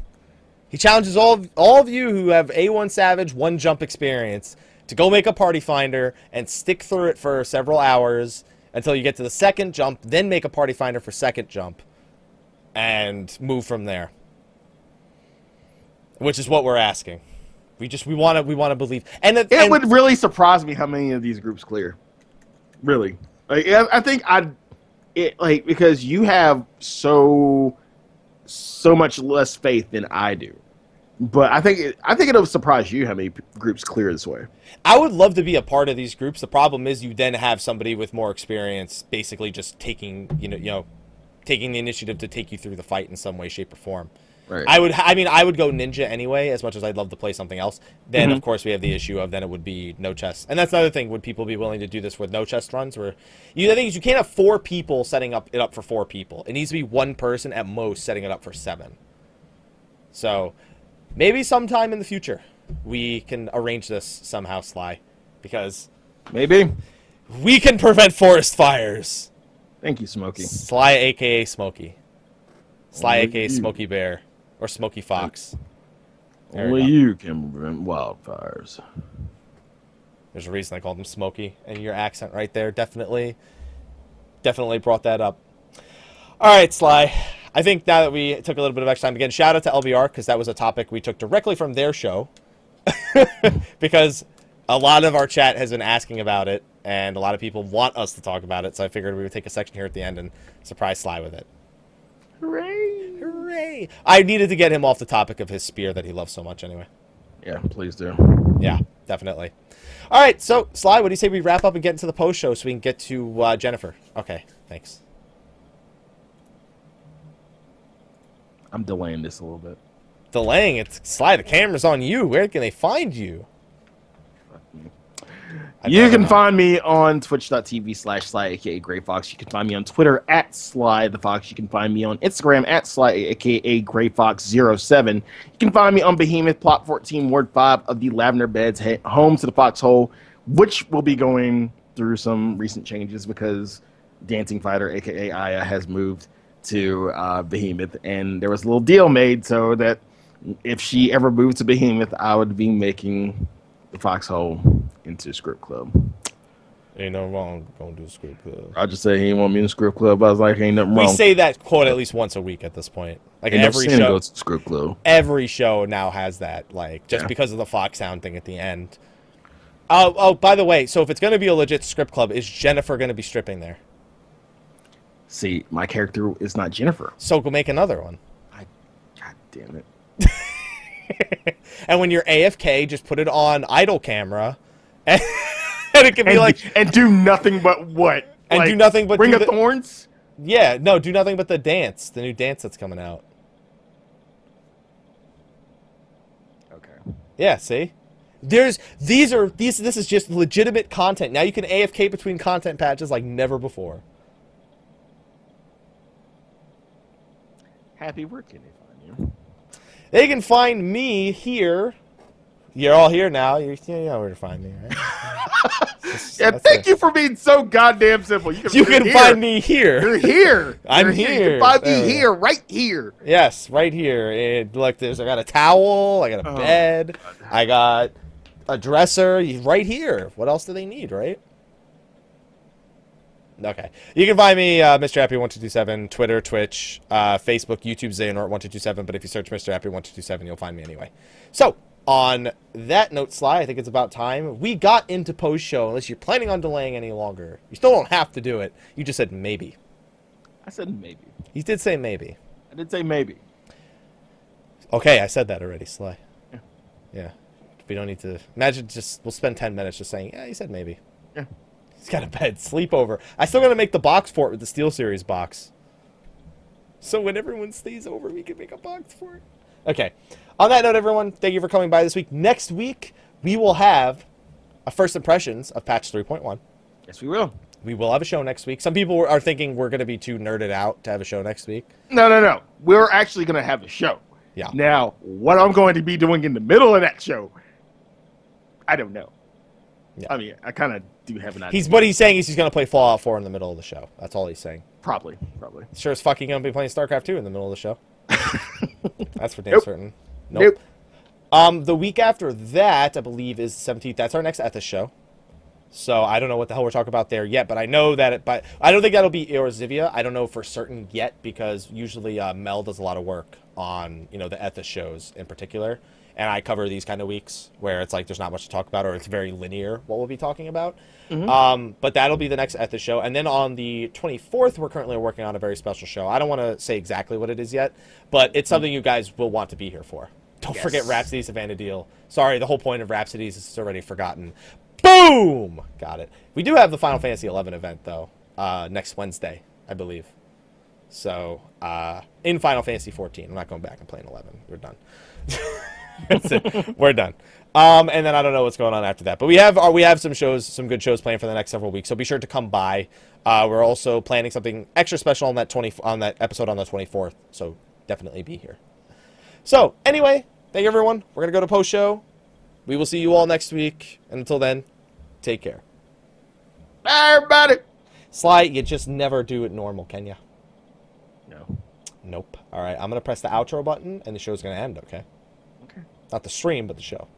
He challenges all of, all of you who have A1 Savage one jump experience to go make a party finder and stick through it for several hours until you get to the second jump, then make a party finder for second jump, and move from there. Which is what we're asking. We just we want to we want to believe, and It and- would really surprise me how many of these groups clear. Really, like I, think I, it like because you have so so much less faith than I do. But I think it, I think it'll surprise you how many groups clear this way. I would love to be a part of these groups. The problem is you then have somebody with more experience basically just taking, you know, you know, taking the initiative to take you through the fight in some way, shape, or form. Right. I would, I mean, I would go ninja anyway, as much as I'd love to play something else. Then, Mhm. of course, we have the issue of then it would be no chest, and that's another thing. Would people be willing to do this with no chest runs? Where you, the thing is, you can't have four people setting up it up for four people. It needs to be one person at most setting it up for seven. So maybe sometime in the future we can arrange this somehow, Sly, because Maybe. we can prevent forest fires. Thank you, Smokey. Sly, aka Smokey. Sly, aka you. Smokey Bear or Smoky Fox. There Only you can prevent wildfires. There's a reason I called him Smoky, and your accent right there definitely, definitely brought that up. All right, Sly. I think now that we took a little bit of extra time again, shout out to LBR because that was a topic we took directly from their show. because a lot of our chat has been asking about it, and a lot of people want us to talk about it. So I figured we would take a section here at the end and surprise Sly with it. Hooray! Hooray! I needed to get him off the topic of his spear that he loves so much, anyway. Yeah, please do. Yeah, definitely. All right, so Sly, what do you say we wrap up and get into the post show so we can get to uh, Jennifer? Okay, thanks. I'm delaying this a little bit. Delaying It's Sly. The camera's on you. Where can they find you? I'd You can find me on twitch.tv slash Sly, aka Gray Fox. You can find me on Twitter at Sly the Fox. You can find me on Instagram at Sly, aka Gray Fox07. You can find me on Behemoth Plot 14, Ward 5 of the Lavender Beds, home to the Foxhole, which will be going through some recent changes because Dancing Fighter, aka Aya, has moved to uh, Behemoth. And there was a little deal made so that if she ever moved to Behemoth, I would be making the Foxhole into the Script Club. Ain't no wrong going to do script club. I just said he didn't want me in the Script Club. I was like, ain't nothing wrong. We say that quote at least once a week at this point. Like Ain't every show, to Script Club. every show now has that. Like just Yeah. because of the Fox Sound thing at the end. Oh, oh, by the way, so if it's going to be a legit script club, is Jennifer going to be stripping there? See, my character is not Jennifer. So go make another one. I, God damn it. And when you're AFK, just put it on idle camera, and, and it can be And, like, and do nothing but what? And do nothing but Ring do of the- Thorns? yeah, no, do nothing but the dance, the new dance that's coming out. Okay. Yeah, see, there's these are these. This is just legitimate content. Now you can AFK between content patches like never before. Happy, where can they find you? They can find me here. You're all here now. You're, you know where to find me, right? That's- Yeah, thank it. you for being so goddamn simple. You can, You can find me here. You're here. I'm You're You here. can find me oh, go. here, right here. Yes, right here. And look, there's I got a towel, I got a Oh, bed, I got a dresser right here. What else do they need, right? Okay. You can find me, uh, Mr. Happy1227, Twitter, Twitch, uh, Facebook, YouTube, Xehanort1227. But if you search Mr. Happy1227, you'll find me anyway. So, on that note, Sly, I think it's about time. We got into post show, unless you're planning on delaying any longer. You still don't have to do it. You just said maybe. I said maybe. You did say maybe. I did say maybe. Okay, I said that already, Sly. Yeah. Yeah. We don't need to imagine just we'll spend ten minutes just saying, Yeah, you said maybe. Yeah. He's got a bed, sleepover. I still gotta make the box for it with the Steel Series box. So when everyone stays over, we can make a box for it. Okay. On that note, everyone, thank you for coming by this week. Next week, we will have a first impressions of patch 3.1. Yes, we will. We will have a show next week. Some people are thinking we're going to be too nerded out to have a show next week. No, no, no. We're actually going to have a show. Yeah. Now, what I'm going to be doing in the middle of that show, I don't know. Yeah. I mean, I kind of do have an idea. He's what he's saying is he's going to play Fallout 4 in the middle of the show. That's all he's saying. probably, probably. Sure as fucking gonna be playing StarCraft 2 in the middle of the show. That's for damn Nope. certain. Nope. Um, the week after that, I believe, is the 17th. That's our next Ethos show. So I don't know what the hell we're talking about there yet, but I know that it. But I don't think that'll be Eorzivia. I don't know for certain yet because usually uh, Mel does a lot of work on you know the Ethos shows in particular, and I cover these kind of weeks where it's like there's not much to talk about or it's very linear what we'll be talking about. Um, but that'll be the next Ethos show, and then on the 24th, we're currently working on a very special show. I don't want to say exactly what it is yet, but it's something you guys will want to be here for. Don't Yes. forget Rhapsodies of Vana'diel. Sorry, the whole point of Rhapsodies is already forgotten. Boom! Got it. We do have the Final Fantasy XI event though, uh, next Wednesday, I believe. So uh, in Final Fantasy 14, I'm not going back and playing 11. We're done. That's it. We're done. Um, and then I don't know what's going on after that, but we have uh, we have some shows, some good shows planned for the next several weeks. So be sure to come by. Uh, we're also planning something extra special on that 20 on that episode on the 24th. So definitely be here. So anyway, Thank you, everyone. We're going to go to post show. We will see you all next week. And until then, take care. Bye, everybody. Sly, you just never do it normal, can you? No. Nope. All right, I'm going to press the outro button, and the show's going to end? Okay. Not the stream, but the show.